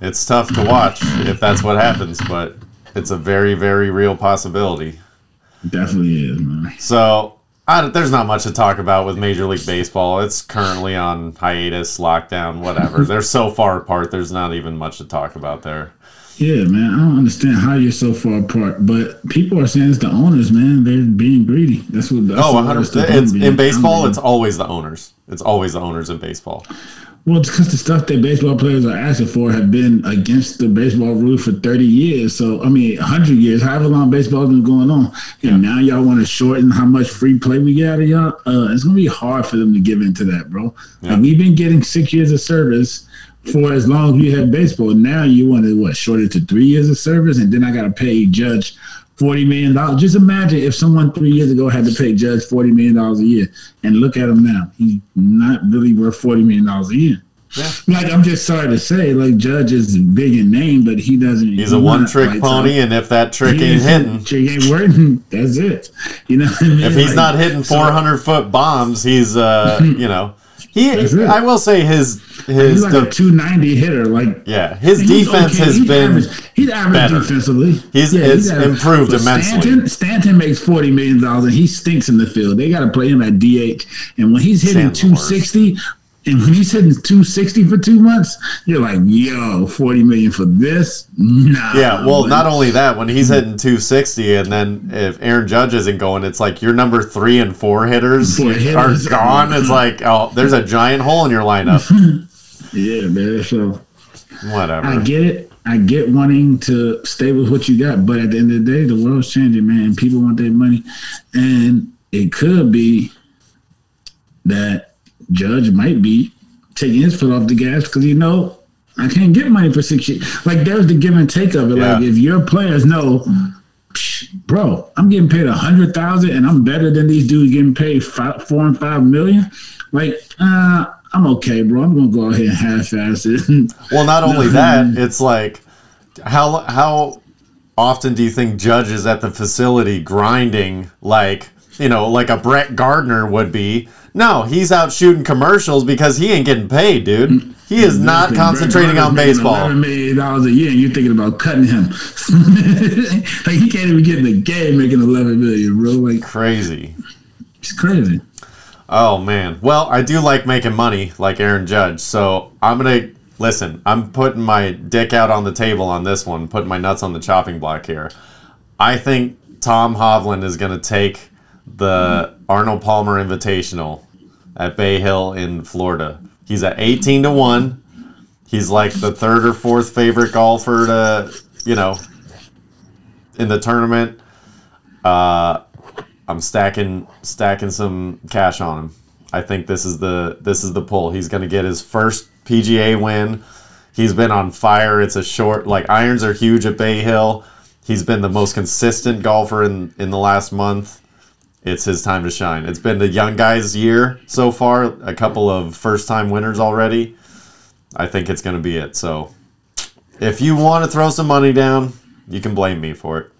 It's tough to watch if that's what happens, but it's a very, very real possibility. Definitely is, man. So I, there's not much to talk about with Major League Baseball. It's currently on hiatus, lockdown, whatever. They're so far apart. There's not even much to talk about there. Yeah, man. I don't understand how you're so far apart, but people are saying it's the owners, man. They're being greedy. That's what. That's Oh, what 100. it's the It's being- in baseball. It's always the owners. It's always the owners in baseball. Well, it's because the stuff that baseball players are asking for have been against the baseball rule for 30 years. So, I mean, 100 years, however long baseball's been going on. And now y'all want to shorten how much free play we get out of y'all. Uh, it's going to be hard for them to give into that, bro. Yeah. Like, we've been getting six years of service for as long as we have baseball. Now you want to, what, short it to three years of service? And then I got to pay Judge $40 million. Just imagine if someone three years ago had to pay Judge $40 million a year. And look at him now. He's not really worth $40 million a year. Yeah. Like I'm just sorry to say, like Judge is big in name, but he doesn't. He's a one trick pony, and if that trick ain't hitting, trick ain't working, that's it. You know, what I mean? if he's Like, not hitting so- 400 foot bombs, he's uh, you know, he. I will say his he's his like de- a 290 hitter. Like yeah his defense okay. has He's been average, he's average better. defensively. He's- it's average. improved immensely. Stanton, Stanton makes 40 million dollars, and he stinks in the field. They got to play him at DH, and when he's hitting Stanton's 260. And when he's hitting 260 for two months, you're like, yo, 40 million for this? Nah. Yeah, well, not only that, when he's hitting 260, and then if Aaron Judge isn't going, it's like your number three and four hitters, Four hitters. are gone. It's like, oh, there's a giant hole in your lineup. Yeah, man. So Whatever. I get it. I get wanting to stay with what you got, but at the end of the day, the world's changing, man. People want their money, and it could be that Judge might be taking his foot off the gas because you know I can't get money for six years. Like there's the give and take of it. Like if your players know, bro, I'm getting paid a hundred thousand, and I'm better than these dudes getting paid five, four and five million. Like, uh, I'm okay, bro. I'm gonna go ahead and half-ass it. Well, not only No. that, it's like how how often do you think judges at the facility grinding like you know like a Brett Gardner would be? No, he's out shooting commercials because he ain't getting paid, dude. He is mm-hmm. not concentrating on baseball. Eleven million dollars a year, and you're thinking about cutting him. like he can't even get in the game making eleven million, bro. Like Crazy. it's crazy. Oh man. Well, I do like making money like Aaron Judge. So I'm gonna listen, I'm putting my dick out on the table on this one, putting my nuts on the chopping block here. I think Tom Hovland is gonna take the Arnold Palmer Invitational at Bay Hill in Florida. He's at 18 to 1. He's like the third or fourth favorite golfer to, you know, in the tournament. Uh I'm stacking stacking some cash on him. I think this is the this is the pull. He's going to get his first PGA win. He's been on fire. It's a short like irons are huge at Bay Hill. He's been the most consistent golfer in in the last month. It's his time to shine. It's been the young guy's year so far. A couple of first time winners already. I think it's going to be it. So, if you want to throw some money down, you can blame me for it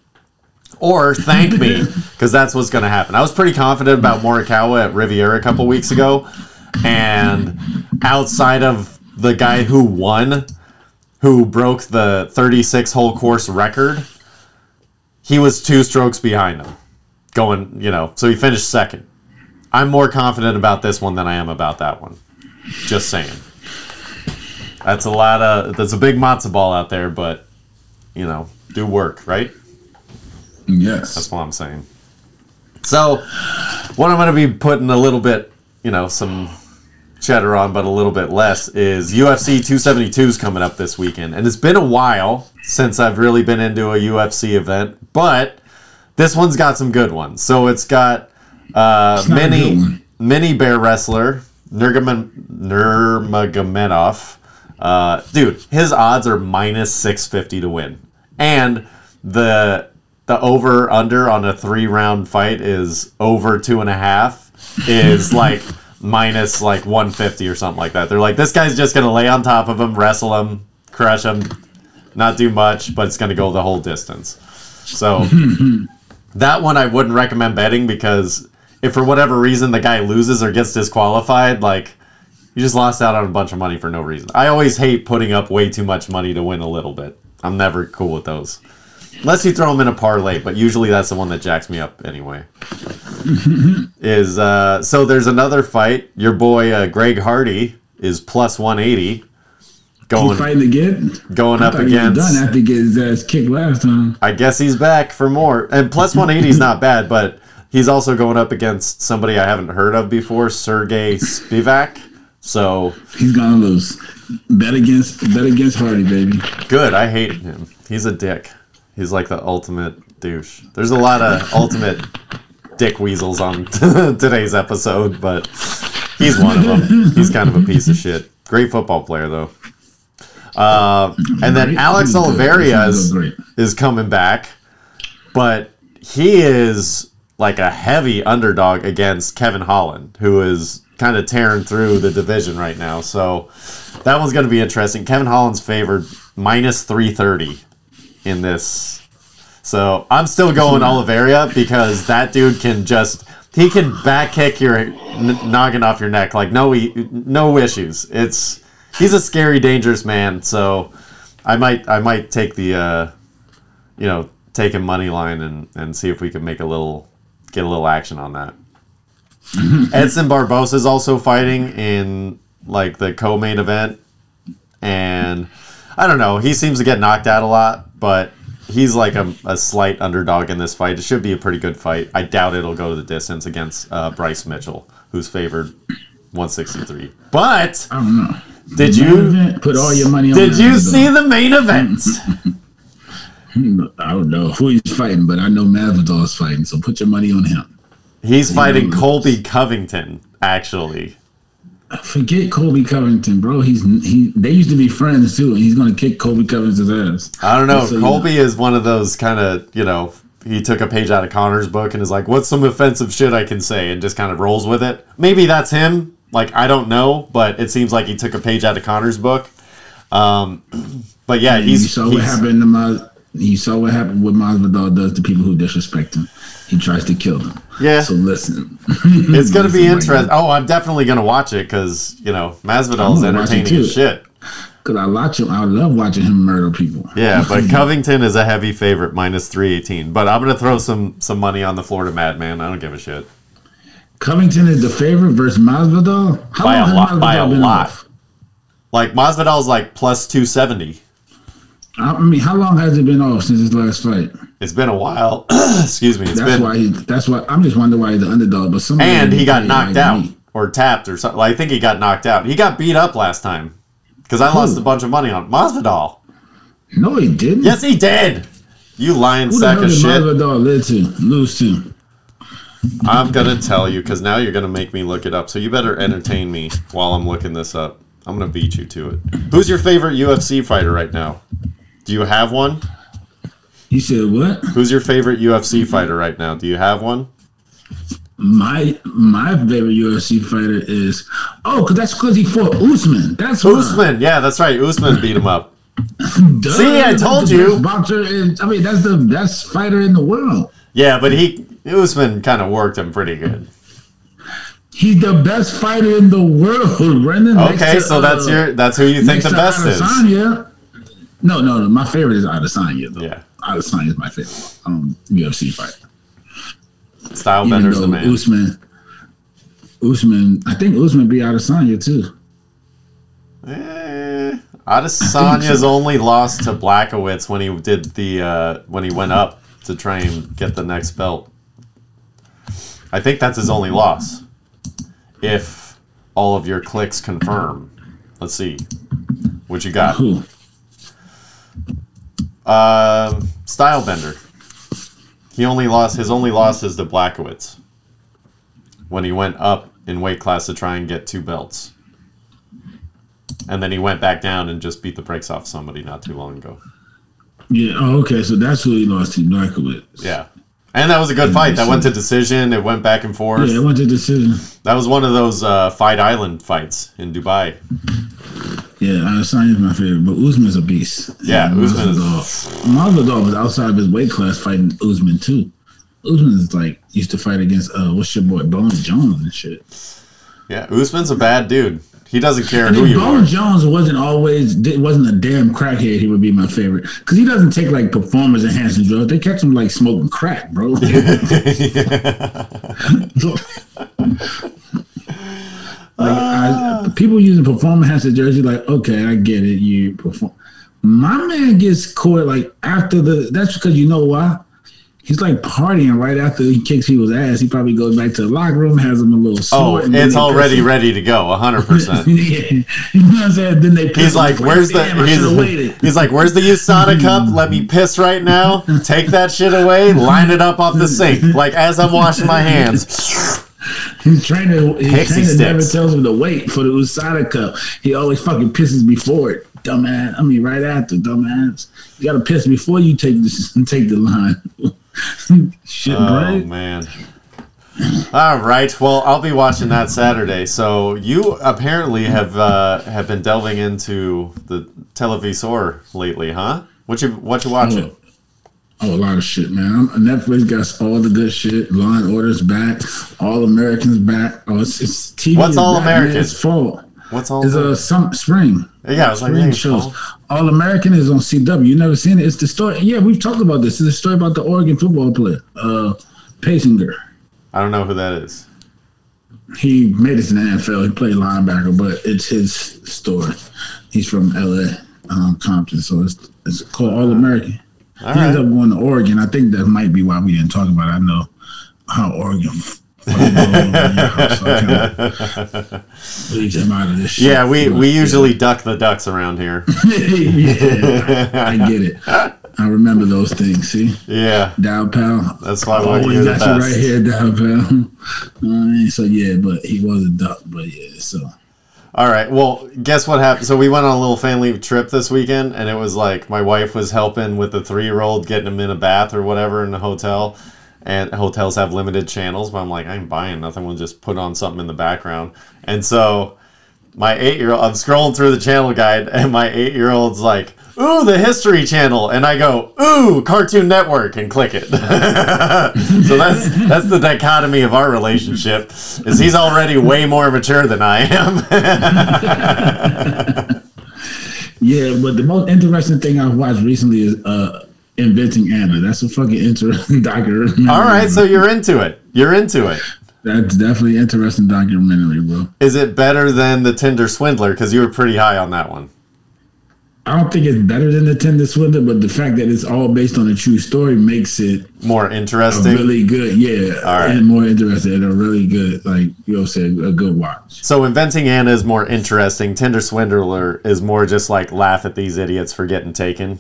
or thank me because that's what's going to happen. I was pretty confident about Morikawa at Riviera a couple weeks ago, and outside of the guy who won, who broke the 36 hole course record, he was two strokes behind him, going you know. So he finished second. I'm more confident about this one than I am about that one. Just saying. That's a lot of that's a big matzo ball out there, but you know, do work, right? Yes. That's what I'm saying. So, what I'm going to be putting a little bit, you know, some cheddar on, but a little bit less, is UFC 272 is coming up this weekend. And it's been a while since I've really been into a UFC event, but this one's got some good ones. So, it's got uh, mini, mini bear wrestler, Nurgaman, Nurmagomedov. Uh, dude, his odds are minus 650 to win. And the the over under on a three round fight is over two and a half is like minus like 150 or something like that. They're like, this guy's just gonna lay on top of him, wrestle him, crush him, not do much, but it's gonna go the whole distance. So that one I wouldn't recommend betting because if for whatever reason the guy loses or gets disqualified, like you just lost out on a bunch of money for no reason. I always hate putting up way too much money to win a little bit. I'm never cool with those. Unless you throw them in a parlay, but usually that's the one that jacks me up anyway. is uh, so there's another fight. Your boy uh, Greg Hardy is plus 180, Going fighting again? going I up thought he was against. done after he get his ass kicked last time. I guess he's back for more. And plus 180 is not bad, but he's also going up against somebody I haven't heard of before, Sergey Spivak. So He's gonna lose. Bet against bet against Hardy, baby. good. I hate him. He's a dick. He's like the ultimate douche. There's a lot of ultimate dick weasels on today's episode, but he's one of them. He's kind of a piece of shit. Great football player though. Uh, and then. Alex. Oliveira is, is coming back, but he is like a heavy underdog against Kevin Holland, who is kind of tearing through the division right now. So that one's going to be interesting. Kevin Holland's favored minus 330 in this. So I'm still going Oliveira because that dude can just he can back kick your n- noggin off your neck like no no issues. It's he's a scary, dangerous man. So I might I might take the uh, you know take a money line and and see if we can make a little get a little action on that. Edson Barboza is also fighting in like the co-main event, and I don't know. He seems to get knocked out a lot, but he's like a, a slight underdog in this fight. It should be a pretty good fight. I doubt it'll go to the distance against uh, Bryce Mitchell, who's favored 163. But I don't know. did you event, put all your money on did you see the main event? I don't know who he's fighting, but I know Masvidal is fighting, so put your money on him. He's fighting? Colby Covington, actually. Forget Colby Covington, bro. He's he. They used to be friends too, and he's gonna kick Colby Covington's ass. I don't know. So Colby is one of those kind of, you know, he took a page out of Conor's book and is like, what's some offensive shit I can say? And just kind of rolls with it. Maybe that's him. Like, I don't know, but it seems like he took a page out of Conor's book. Um, but yeah, you he's. saw what happened to Mas. You saw what happened. What Masvidal does to people who disrespect him. He tries to kill them. Yeah. So listen. It's going to be interesting. Oh, I'm definitely going to watch it because, you know, Masvidal is I'm gonna watch it entertaining as shit. Cause I watch him. I love watching him murder people. Yeah, but Covington is a heavy favorite, minus 318. But I'm going to throw some some money on the Florida Madman. I don't give a shit. Covington is the favorite versus Masvidal. How By a long has lot- by a lot. off? Like, Masvidal's like plus 270. I mean, how long has it been off since his last fight? It's been a while. Excuse me. It's That's been why he. That's why I'm just wondering why he's the underdog. But some and he got like knocked me. out or tapped or something. I think he got knocked out. He got beat up last time because I lost a bunch of money on Masvidal. No, he didn't. Yes, he did. You lying Who the sack hell of did shit. Masvidal live to lose to? I'm gonna tell you because now you're gonna make me look it up. So you better entertain me while I'm looking this up. I'm gonna beat you to it. Who's your favorite UFC fighter right now? Do you have one? He said what? Who's your favorite UFC fighter right now? Do you have one? My my favorite UFC fighter is oh, cause that's because he fought Usman. That's why. Usman. Yeah, that's right. Usman beat him up. Duh, See, I told you. Boxer, is, I mean, that's the best fighter in the world. Yeah, but he Usman kind of worked him pretty good. He's the best fighter in the world, Brendan. Okay, to, so that's uh, your that's who you think the best is. Adesanya. No, no, no. My favorite is Adesanya, though. Yeah. Adesanya is my favorite um, UFC fighter. Style Even Bender's though the man. Usman, Usman, I think Usman beat Adesanya too. Eh, Adesanya's only lost to Blachowicz when he did the uh, when he went up to try and get the next belt. I think that's his only loss. If all of your clicks confirm. Let's see. What you got? Um, Stylebender. He only lost his only loss is to Blachowicz when he went up in weight class to try and get two belts. And then he went back down and just beat the brakes off somebody not too long ago. Yeah. Oh, okay. So that's who he lost to, Blachowicz. Yeah. And that was a good fight. That went to decision. It went back and forth. Yeah, it went to decision. That was one of those uh, Fight Island fights in Dubai. Yeah, Adesanya's my favorite, but Usman's a beast. Yeah, And Usman is- Masvidal- Masvidal was outside of his weight class fighting Usman too. Usman is like used to fight against uh, what's your boy Bones Jones and shit. Yeah, Usman's a bad dude. He doesn't care And who if you are. Jones wasn't always wasn't a damn crackhead, he would be my favorite because he doesn't take like performance enhancing drugs. They catch him like smoking crack, bro. Like I, people using performance enhancing jersey, like okay, I get it. You perform. My man gets caught like after the. That's because you know why. He's like partying right after he kicks people's ass. He probably goes back to the locker room, has him a little. Oh, and it's already ready to go, 100%. yeah, you know what I'm saying. Then they. piss He's like, "Where's the?" Damn, I should've He's, he's like, "Where's the USADA cup? Let me piss right now. Take that shit away. Line it up off the sink. Like as I'm washing my hands. His trainer, his Pixie trainer never tells him to wait for the USADA cup. He always fucking pisses before it. Dumbass. I mean, right after, dumbass. You gotta piss before you take this take the line. Shit, Oh man. All right. Well, I'll be watching that Saturday. So you apparently have uh, have been delving into the televisor lately, huh? What you what you watching? Oh, a lot of shit, man. I'm, Netflix got all the good shit. Law and Order's back. All Americans back. Oh, it's, it's TV. What's All back, American? It's fall. What's all? It's the- a some spring. yeah, I was like, Spring hey, shows. All American is on CW. You never seen it? It's the story. Yeah, we've talked about this. It's a story about the Oregon football player, uh, Paysinger. I don't know who that is. He made it to the NFL. He played linebacker, but it's his story. He's from LA, um, Compton, so it's it's called All American. All he ended up going to Oregon. I think that might be why we didn't talk about it. I know how Oregon. So I kinda leave him out of this shit. Yeah, we we usually duck the ducks around here. yeah, I get it. I remember those things. See, Yeah, Dow Pal. that's why we're oh, the got you right here, Dow Pal. So yeah, but he was a duck. But yeah, so All right. Well, guess what happened? So we went on a little family trip this weekend, and it was like my wife was helping with the three-year-old, getting him in a bath or whatever in the hotel. And hotels have limited channels, but I'm like, I ain't buying nothing. We'll just put on something in the background. And so my eight-year-old, I'm scrolling through the channel guide, and my eight-year-old's like, "Ooh, the History Channel," and I go, "Ooh, Cartoon Network," and click it. so that's that's the dichotomy of our relationship. Is he's already way more mature than I am. yeah. But the most interesting thing I've watched recently is uh, Inventing Anna. That's a fucking interesting documentary. All right, so you're into it. You're into it. that's definitely interesting documentary, bro. Is it better than the Tinder Swindler? Because you were pretty high on that one. I don't think it's better than the Tinder Swindler, but the fact that it's all based on a true story makes it More interesting. really good, yeah, All right. and more interesting and a really good, like you said, a good watch. So inventing Anna is more interesting. Tinder Swindler is more just like laugh at these idiots for getting taken.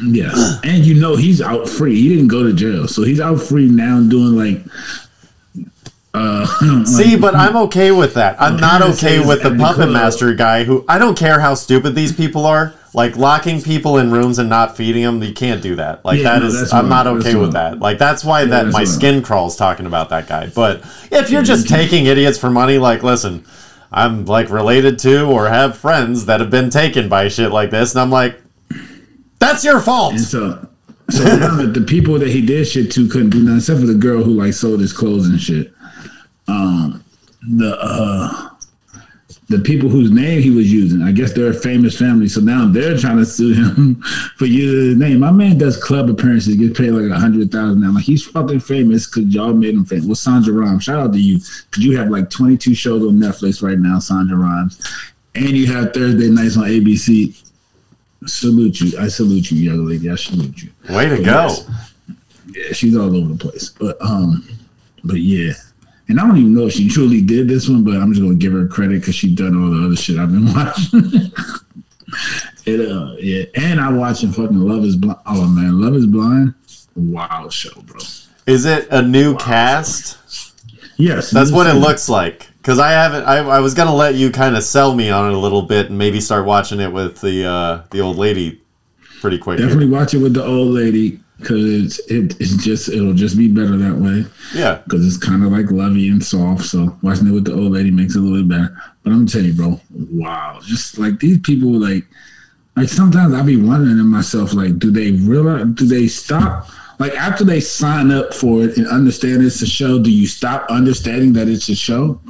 Yes, and you know he's out free. He didn't go to jail, so he's out free now doing like. Uh, See, like- but I'm okay with that. I'm not okay with the puppet master guy who I don't care how stupid these people are. Like locking people in rooms and not feeding them, you can't do that. Like Yeah, that no, is, I'm not okay with that. Like that's why that that's my skin crawls talking about that guy. But if you're just taking idiots for money, like listen, I'm like related to or have friends that have been taken by shit like this, and I'm like, that's your fault. And so, so now that the people that he did shit to couldn't do nothing except for the girl who like sold his clothes and shit. Um, the uh, the people whose name he was using, I guess they're a famous family, so now they're trying to sue him for using his name. My man does club appearances, gets paid like a hundred thousand now. Like he's fucking famous because y'all made him famous. Well, Sandra Rhimes, shout out to you because you have like twenty two shows on Netflix right now, Sandra Rhimes, and you have Thursday nights on ABC. Salute you. I salute you, young lady. I salute you. Way to go. Yes. Yeah, she's all over the place. But um, but yeah. And I don't even know if she truly did this one, but I'm just gonna give her credit because she done all the other shit I've been watching. it uh yeah, and I watching fucking Love Is Blind. Oh man, Love Is Blind, wild show, bro. Is it a new cast? Yes, That's what it looks like. Because I haven't. I, I was gonna let you kind of sell me on it a little bit and maybe start watching it with the uh, the old lady pretty quick. here. Definitely watch it with the old lady because it's it, it's just it'll just be better that way. Yeah. because it's kind of like lovey and soft. So watching it with the old lady makes it a little bit better. But I'm telling you, bro, wow, just like these people, like, like sometimes I be wondering to myself, like, do they realize? Do they stop? Like after they sign up for it and understand it's a show, do you stop understanding that it's a show,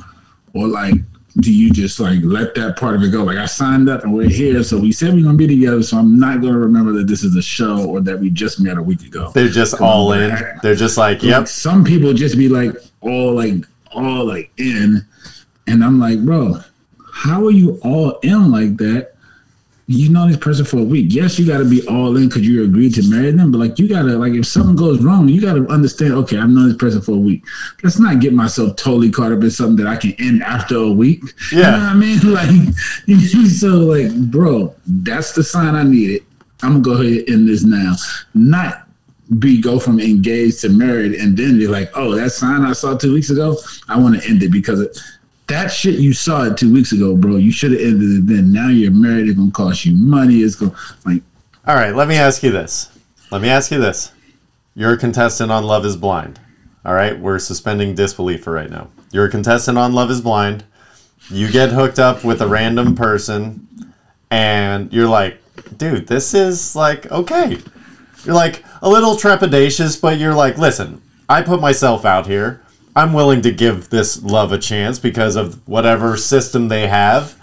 or like? Do you just like let that part of it go? Like I signed up and we're here, so we said we're gonna be together. So I'm not gonna remember that this is a show or that we just met a week ago. They're just all in. They're just like, Like, yep. some people just be like all like all like in, and I'm like, bro, how are you all in like that? You know this person for a week. Yes, you got to be all in because you agreed to marry them, but like you gotta like if something goes wrong, you gotta understand. Okay, I've known this person for a week. Let's not get myself totally caught up in something that I can end after a week. You Yeah. know what I mean? Like, so like, bro, that's the sign I needed. I'm gonna go ahead and end this now. Not be go from engaged to married and then be like, oh, that sign I saw two weeks ago, I want to end it because it, that shit you saw it two weeks ago, bro. You should have ended it then. Now you're married. It's gonna cost you money. It's gonna like All right. Let me ask you this. Let me ask you this. You're a contestant on Love Is Blind. All right, we're suspending disbelief for right now. You're a contestant on Love is Blind. You get hooked up with a random person, and you're like, dude, this is like okay. You're like a little trepidatious, but you're like, listen, I put myself out here. I'm willing to give this love a chance because of whatever system they have.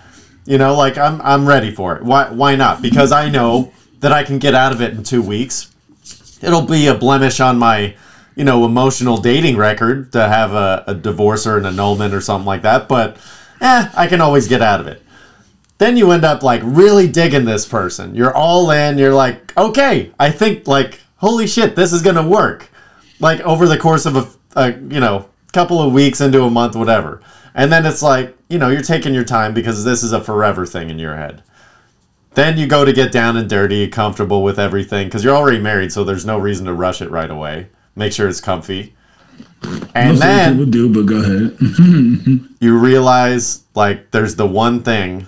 You know, like I'm I'm ready for it. Why why not? Because I know that I can get out of it in 2 weeks. It'll be a blemish on my, you know, emotional dating record to have a, a divorce or an annulment or something like that, but eh, I can always get out of it then you end up like really digging this person. You're all in. You're like, okay, I think like, holy shit, this is gonna work. Like over the course of a, a you know couple of weeks into a month, whatever. And then it's like, you know, you're taking your time because this is a forever thing in your head. Then you go to get down and dirty, comfortable with everything because you're already married, so there's no reason to rush it right away. Make sure it's comfy. And Most then people do, but go ahead. you realize like there's the one thing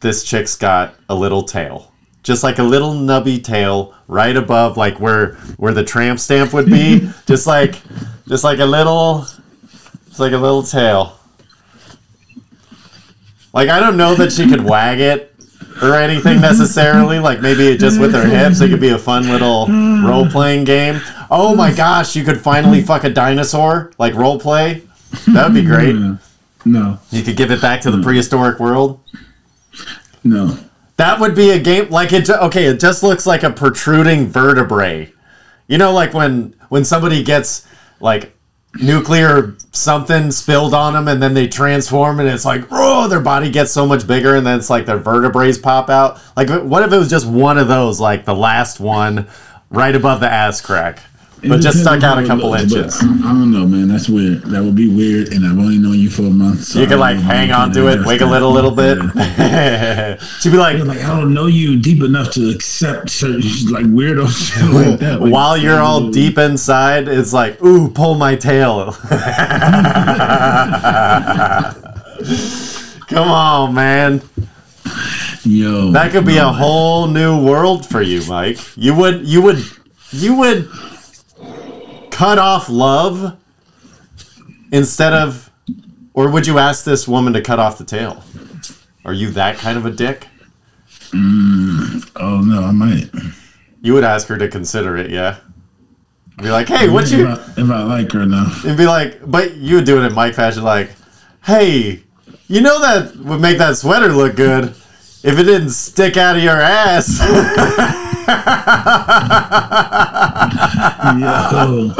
this chick's got a little tail just like a little nubby tail right above like where where the tramp stamp would be just like just like a little just like a little tail like i don't know that she could wag it or anything necessarily like maybe it just with her hips it could be a fun little role-playing game oh my gosh you could finally fuck a dinosaur like role play that would be great no, you could give it back to the mm. prehistoric world. no. That would be a game like it. Okay, it just looks like a protruding vertebrae. You know, like when when somebody gets like nuclear something spilled on them, and then they transform, and it's like, oh, their body gets so much bigger, and then it's like their vertebrae pop out. Like, what if it was just one of those, like the last one, right above the ass crack, but just stuck out a couple looks, inches? I I don't know, man. That's weird. That would be weird, and I've only known you for a month. So You could like hang on to it, wiggle it a little bit. She'd be like, Like I don't know you deep enough to accept certain like weirdo shit like that. Like, While you're all deep inside, it's like, ooh, pull my tail. Come on, man. yo, That could be a whole new world for you, Mike. You would you would you would cut off love instead of or would you ask this woman to cut off the tail? Are you that kind of a dick? Mm, oh no, I might. You would ask her to consider it, yeah. Be like, hey, what if, you I, if I like her enough. It'd be like, but you would do it in Mike fashion, like, hey, you know that would make that sweater look good if it didn't stick out of your ass. Yo.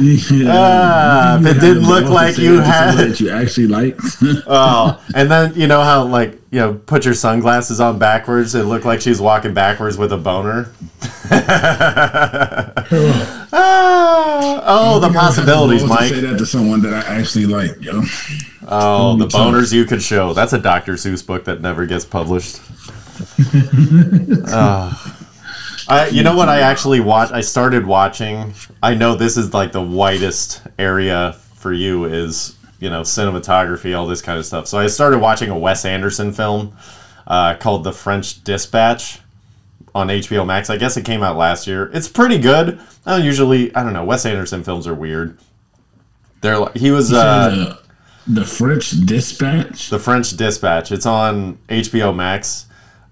Yeah. Ah, if it didn't look like you had- that you actually like. oh, and then you know how like you know put your sunglasses on backwards. It looked like she's walking backwards with a boner. ah, oh, the possibilities, Mike. Say that to someone that I actually like, yo. Oh, the boners you could show. That's a Dr. Seuss book that never gets published. Ah. I, you know what? I actually watch. I started watching. I know this is like the widest area for you is you know cinematography, all this kind of stuff. So I started watching a Wes Anderson film uh, called The French Dispatch on HBO Max. I guess it came out last year. It's pretty good. I don't usually. I don't know. Wes Anderson films are weird. They're like he was. Uh, the, the French Dispatch. the French Dispatch. It's on HBO Max.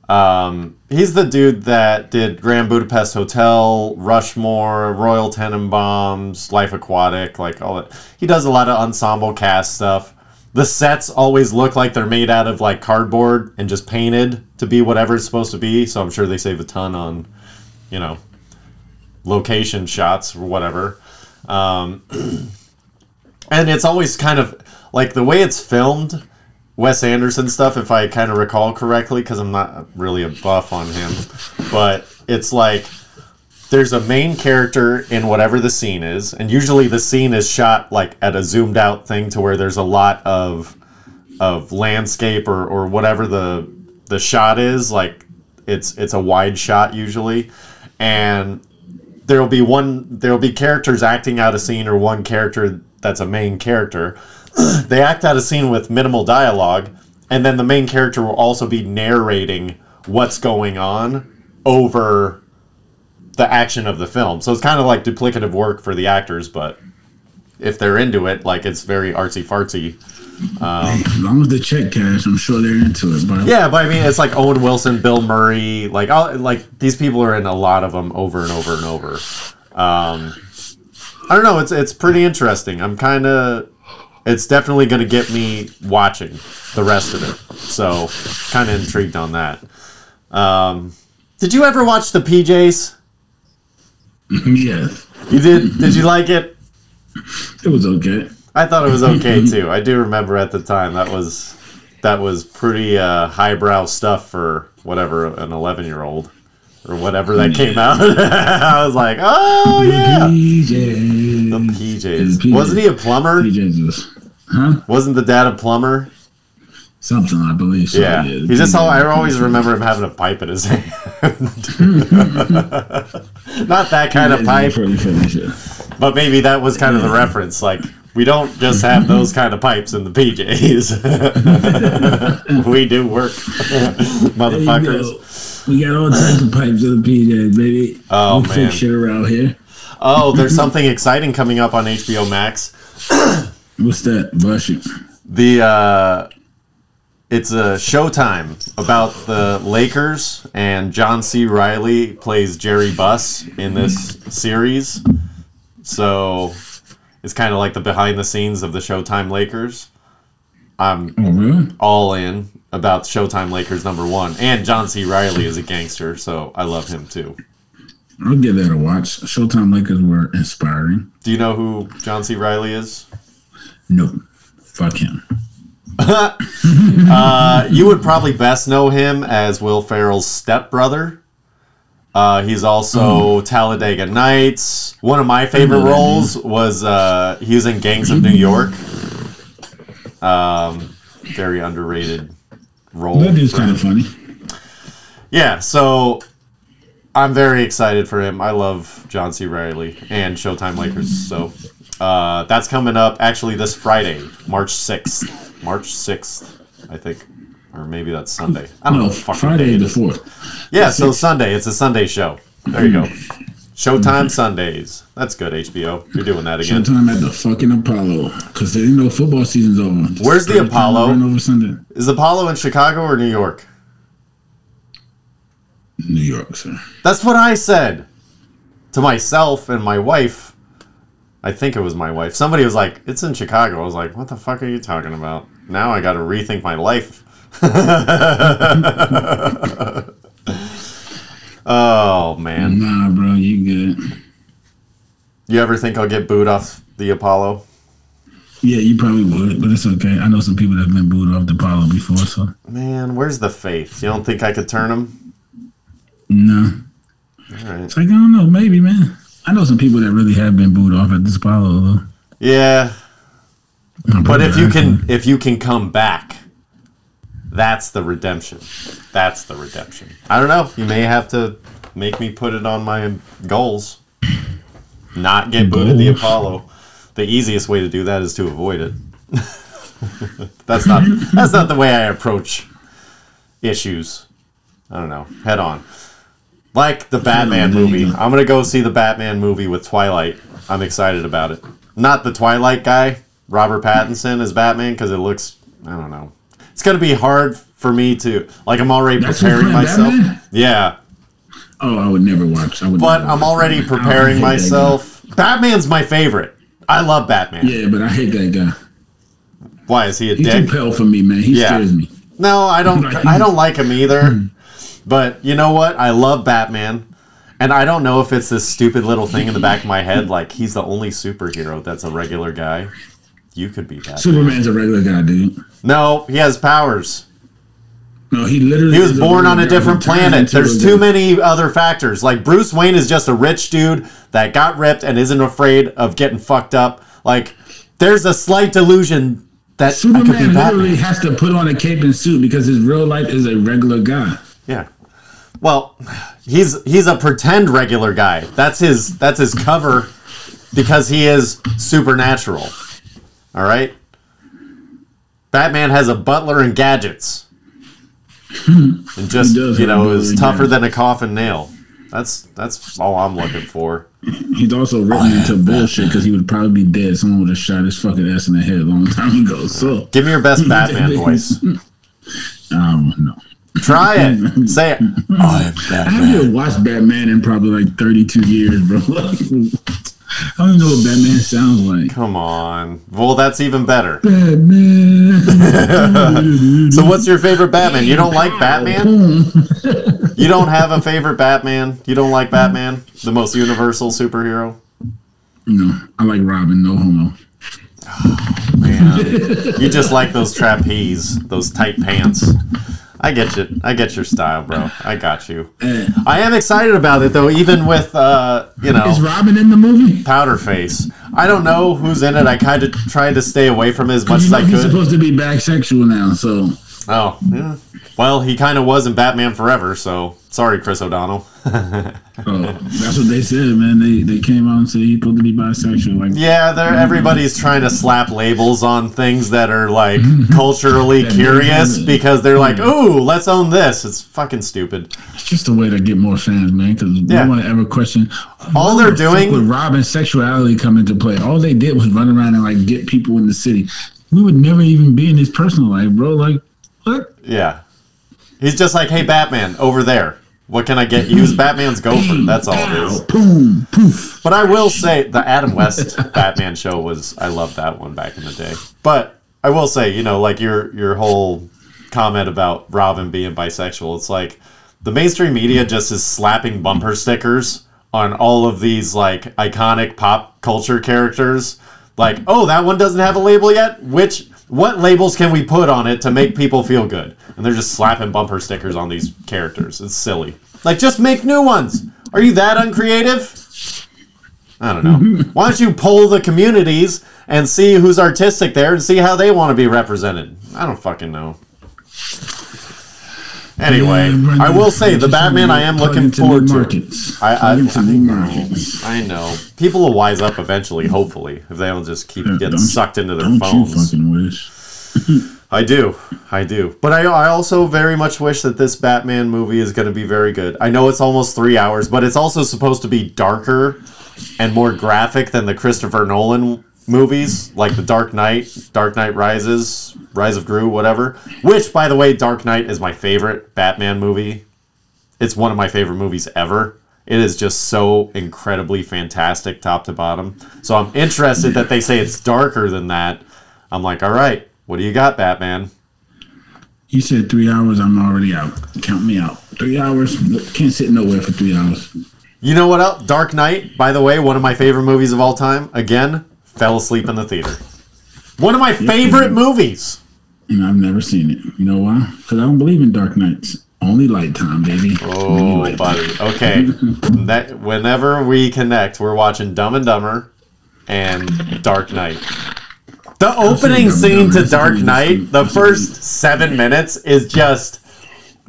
Um, he's the dude that did Grand Budapest Hotel, Rushmore, Royal Tenenbaums, Life Aquatic, like all that. He does a lot of ensemble cast stuff. The sets always look like they're made out of like cardboard and just painted to be whatever it's supposed to be. So I'm sure they save a ton on, you know, location shots or whatever. Um, and it's always kind of like the way it's filmed Wes Anderson stuff, if I kind of recall correctly, because I'm not really a buff on him, but it's like there's a main character in whatever the scene is, and usually the scene is shot like at a zoomed out thing to where there's a lot of of landscape or, or whatever the the shot is, like it's it's a wide shot usually, and there will be one there will be characters acting out a scene or one character that's a main character they act out a scene with minimal dialogue and then the main character will also be narrating what's going on over the action of the film. So it's kind of like duplicative work for the actors, but if they're into it, like it's very artsy fartsy. as long as the check cash, I'm sure they're into it, bro. Yeah, but I mean, it's like Owen Wilson, Bill Murray, like all, like these people are in a lot of them over and over and over. Um, I don't know. It's it's pretty interesting. I'm kind of. It's definitely going to get me watching the rest of it. So, kind of intrigued on that. Um, did you ever watch the PJs? yes, You did. Did you like it? it was okay. I thought it was okay too. I do remember at the time that was that was pretty uh, highbrow stuff for whatever an 11 year old or whatever that came out. I was like, oh yeah, PJ. the PJs. PJs. Wasn't he a plumber? PJs was, huh? Wasn't the dad a plumber? Something, I believe. So, Yeah, yeah he just. All, I always remember him having a pipe in his hand. Not that kind of pipe, shit. but maybe that was kind of the reference. Like we don't just have those kind of pipes in the PJs. we do work, motherfuckers. We got all types of pipes in the PJs, baby. Oh, we man. fix shit around here. Oh, there's something exciting coming up on HBO Max. What's that? Bust it. The uh, it's a Showtime about the Lakers, and John C. Reilly plays Jerry Buss in this series. So it's kind of like the behind the scenes of the Showtime Lakers. I'm Oh, really? all in about Showtime Lakers number one, and John C. Reilly is a gangster, so I love him too. I'll give that a watch. Showtime Lakers were inspiring. Do you know who John C. Reilly is? Nope. Fuck him. Uh, you would probably best know him as Will Ferrell's stepbrother. Uh, he's also Talladega Nights. One of my favorite roles was uh, he was in Gangs of New York. Um, very underrated role. That for kind him. of funny. Yeah, so I'm very excited for him. I love John C. Reilly and Showtime Lakers. So uh, that's coming up actually this Friday, March 6th. March 6th, I think. Or maybe that's Sunday. I don't know. No, fucking Friday the fourth. Yeah, so Sunday. It's a Sunday show. There you go. Showtime mm-hmm. Sundays. That's good, HBO. You're doing that again. Showtime at the fucking Apollo because there ain't no football season's over. Just Where's the Apollo? Over Sunday. Is Apollo in Chicago or New York? New York, sir. That's what I said to myself and my wife. I think it was my wife. Somebody was like, "It's in Chicago." I was like, "What the fuck are you talking about?" Now I got to rethink my life. oh man, Nah, bro, you good. you ever think I'll get booed off the Apollo? Yeah, you probably would, but it's okay. I know some people that have been booed off the Apollo before, so Man, where's the faith? You don't think I could turn them? no. All right. It's like I don't know, maybe, man. I know some people that really have been booed off at this Apollo. Though. Yeah, But if you can if you can come back, that's the redemption. That's the redemption. I don't know. You may have to make me put it on my goals. Not get booted the Apollo. The easiest way to do that is to avoid it. that's not that's not the way I approach issues. I don't know. Head on. Like the Batman movie. I'm gonna go see the Batman movie with Twilight. I'm excited about it. Not the Twilight guy, Robert Pattinson as Batman, because it looks I don't know. It's gonna be hard for me to like I'm already That's preparing myself. Batman? Yeah. Oh, I would never watch. I would. But I'm already Batman. Preparing myself. Batman's my favorite. I love Batman. Yeah, but I hate that guy. Why is he a He's dick? too pale for me, man. He Yeah. scares me. No, I don't. I don't like him either. But you know what? I love Batman, and I don't know if it's this stupid little thing in the back of my head, like he's the only superhero that's a regular guy. You could be Batman. Superman's a regular guy, dude. No, he has powers. No, he literally. He was born on a regular guy who different planet. There's too many other factors. Like Bruce Wayne is just a rich dude that got ripped and isn't afraid of getting fucked up. Like there's a slight delusion that I could be Superman literally has to put on a cape and suit because his real life is a regular guy. Yeah. Well, he's he's a pretend regular guy. That's his that's his cover because he is supernatural. All right? Batman has a butler and gadgets. And just, you know, is tougher gadgets. than a coffin nail. That's that's all I'm looking for. He's also written into bullshit because he would probably be dead. Someone would have shot his fucking ass in the head a long time ago. So Give me your best Batman voice. um no. Try it. Say it. I'm I haven't watched Batman in probably like 32 years, bro. I don't even know what Batman sounds like. Come on. Well, that's even better. Batman. So, what's your favorite Batman? You don't like Batman? You don't have a favorite Batman? You don't like Batman? The most universal superhero? No, I like Robin. No homo. Oh, man, you just like those trapeze, those tight pants. I get you. I get your style, bro. I got you. I am excited about it though, even with uh, you know. is Robin in the movie? Powder Face. I don't know who's in it. I kind of tried to stay away from it as much as I he's could. supposed to be bisexual now, so Oh, yeah. Well, he kind of was in Batman Forever, so sorry, Chris O'Donnell. oh, that's what they said, man. They they came out and said he's supposed to be bisexual. Like, Yeah, they're mm-hmm. everybody's trying to slap labels on things that are like culturally curious because they're like, mm-hmm. "Ooh, let's own this." It's fucking stupid. it's just a way to get more fans, man. Because Yeah. no one ever questioned. All they're the doing- with Robin's sexuality come into play. All they did was run around and like get people in the city. We would never even be in his personal life, bro. Like, what? Yeah. He's just like, "Hey, Batman, over there. What can I get you?" Who's Batman's gopher? That's all it is. Boom, poof. But I will say the Adam West Batman show was I loved that one back in the day. But I will say, you know, like your your whole comment about Robin being bisexual, it's like the mainstream media just is slapping bumper stickers on all of these like iconic pop culture characters. Like, oh, that one doesn't have a label yet? Which what labels can we put on it to make people feel good? And they're just slapping bumper stickers on these characters. It's silly. Like just make new ones. Are you that uncreative? I don't know. Why don't you poll the communities and see who's artistic there and see how they want to be represented? I don't fucking know. Anyway, Yeah, I will say the Batman I am looking forward to. markets. I, I, Plug I know. markets. I know. People will wise up eventually, hopefully, if they don't just keep Yeah, getting sucked into their Don't you phones. fucking wish? I do. I do. But I, I also very much wish that this Batman movie is going to be very good. I know it's almost three hours, but it's also supposed to be darker and more graphic than the Christopher Nolan movies, like The Dark Knight, Dark Knight Rises, Rise of Gru, whatever. Which, by the way, Dark Knight is my favorite Batman movie. It's one of my favorite movies ever. It is just so incredibly fantastic, top to bottom. So I'm interested that they say it's darker than that. I'm like, all right, what do you got, Batman? You said three hours. I'm already out. Count me out. Three hours. Can't sit nowhere for three hours. You know what else? Dark Knight, by the way, one of my favorite movies of all time. Again, fell asleep in the theater. One of my favorite movies. And I've never seen it. You know why? Because I don't believe in Dark nights. Only light time, baby. Oh, buddy. Okay. that whenever we connect, we're watching Dumb and Dumber and Dark Knight. The opening scene to Dark Knight, the first seven minutes is just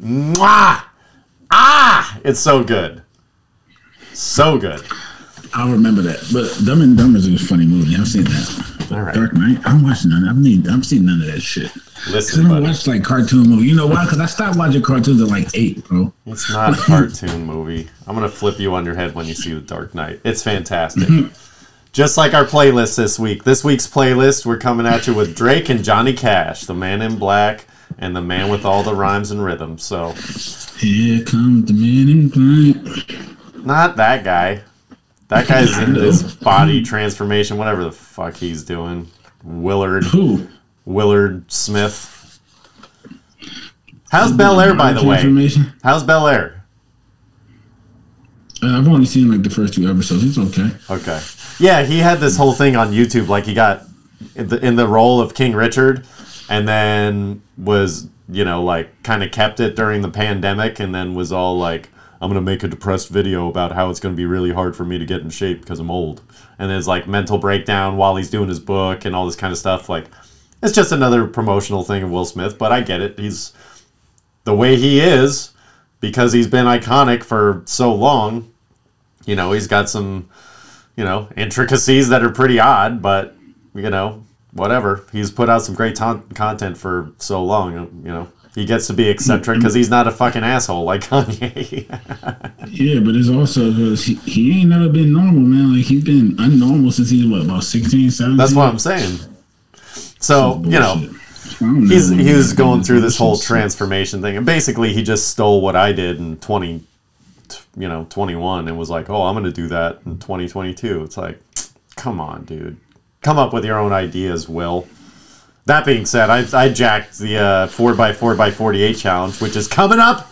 mwah, ah, it's so good, so good. I'll remember that. But Dumb and Dumber is a funny movie. I've seen that. All right. Dark Knight. I'm watching none. I've need. I've seen none of that shit. Listen, I don't buddy, watch like cartoon movies. You know why? Because I stopped watching cartoons at like eight, bro. it's not a cartoon movie. I'm gonna flip you on your head when you see the Dark Knight. It's fantastic. Mm-hmm. Just like our playlist this week. This week's playlist, we're coming at you with Drake and Johnny Cash, the man in black and the man with all the rhymes and rhythms. So, Here comes the man in black. not that guy. That guy's in his body transformation, whatever the fuck he's doing. Willard, Who? Willard Smith. How's Bel Air, by the way? How's Bel Air? Uh, I've only seen like the first two episodes. It's okay. Okay. Yeah, he had this whole thing on YouTube. Like he got in the, in the role of King Richard, and then was you know like kind of kept it during the pandemic, and then was all like, "I'm gonna make a depressed video about how it's gonna be really hard for me to get in shape because I'm old," and there's like mental breakdown while he's doing his book and all this kind of stuff. Like it's just another promotional thing of Will Smith, but I get it. He's the way he is because he's been iconic for so long. You know, he's got some you know, intricacies that are pretty odd, but you know, whatever. He's put out some great content for so long, you know. He gets to be eccentric mm-hmm. because he's not a fucking asshole like Kanye. Yeah, but it's also because he, he ain't never been normal, man. Like he's been unnormal since he's what about 16, 17? That's what I'm saying. So you know, Bullshit. I don't know he's he was going through this whole transformation thing, and basically he just stole what I did in twenty, you know, twenty one, and was like, "Oh, I'm going to do that in 2022." It's like, come on, dude, come up with your own ideas, Will. That being said, I, I jacked the uh, 4x4 x 48 challenge, which is coming up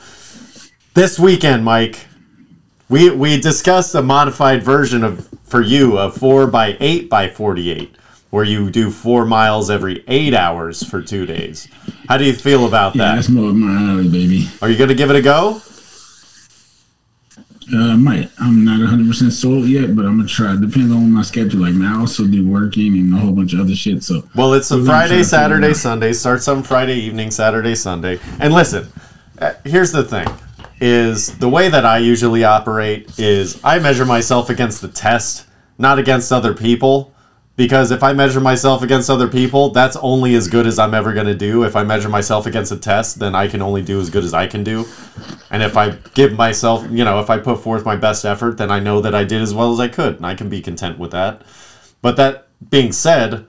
this weekend, Mike. We we discussed a modified version of for you of 4 by 8 by 48 where you do 4 miles every 8 hours for 2 days. How do you feel about Yeah, that? that's more of my alley, baby. Are you going to give it a go? Uh, I might. I'm not 100 percent sold yet, but I'm gonna try. Depends on my schedule. Like now, I also do working and a whole bunch of other shit. So Well, it's a We're gonna try Friday, to Saturday. Sunday. Starts on Friday evening, Saturday, Sunday. And listen, uh, here's the thing: is the way that I usually operate is I measure myself against the test, not against other people. Because if I measure myself against other people, that's only as good as I'm ever going to do. If I measure myself against a test, then I can only do as good as I can do. And if I give myself, you know, if I put forth my best effort, then I know that I did as well as I could, and I can be content with that. But that being said,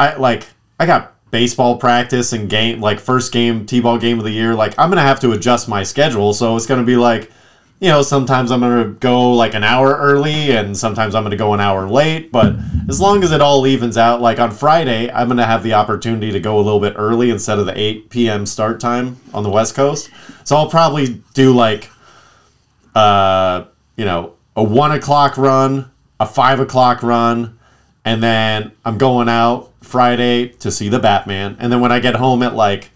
I like I got baseball practice and game like first game t-ball game of the year like i'm gonna have to adjust my schedule so it's gonna be like you know sometimes i'm gonna go like an hour early and sometimes i'm gonna go an hour late but as long as it all evens out like on friday i'm gonna have the opportunity to go a little bit early instead of the 8 p.m start time on the west coast so i'll probably do like uh you know a one o'clock run a five o'clock run and then I'm going out Friday to see the Batman, and then when I get home at like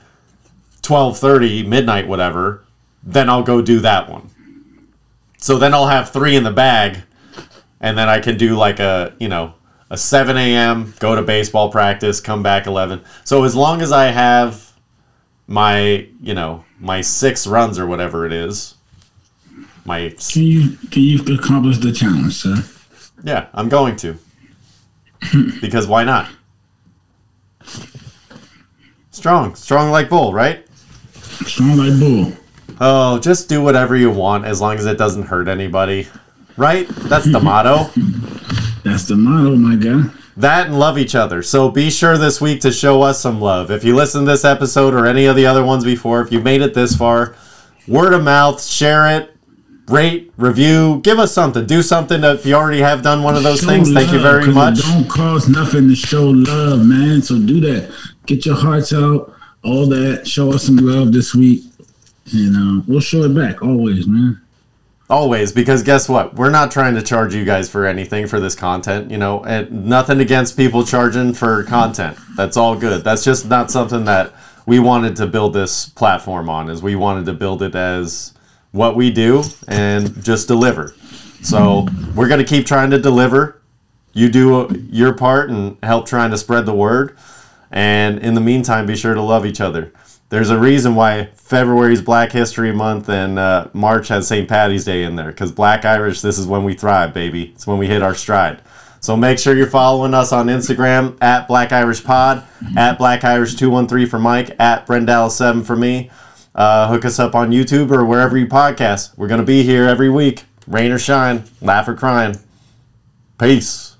twelve thirty, midnight, whatever, then I'll go do that one. So then I'll have three in the bag, and then I can do like a you know a seven a.m. go to baseball practice, come back eleven. So as long as I have my you know my six runs or whatever it is, my can you can you accomplish the challenge, sir? yeah, I'm going to. because why not? Strong, strong like bull, right? Strong like bull. Oh, just do whatever you want as long as it doesn't hurt anybody. Right? That's the motto. That's the motto, my guy. That and love each other. So be sure this week to show us some love. If you listen to this episode or any of the other ones before, if you made it this far, word of mouth, share it, rate, review, give us something. Do something if you already have done one of those Show things. Thank you very much. Don't cost nothing to show love, man. So do that. Get your hearts out. All that. Show us some love this week, and uh, we'll show it back always, man. Always, because guess what? We're not trying to charge you guys for anything for this content, you know, and nothing against people charging for content. That's all good. That's just not something that we wanted to build this platform on, is we wanted to build it as what we do and just deliver. So we're to keep trying to deliver. You do your part and help trying to spread the word. And in the meantime, be sure to love each other. There's a reason why February is Black History Month and uh, March has St. Patty's Day in there. Because Black Irish, this is when we thrive, baby. It's when we hit our stride. So make sure you're following us on Instagram at Black Irish Pod, at Black Irish 213 for Mike, at Brendal7 for me. Uh, hook us up on YouTube or wherever you podcast. We're going to be here every week. Rain or shine, laugh or crying. Peace.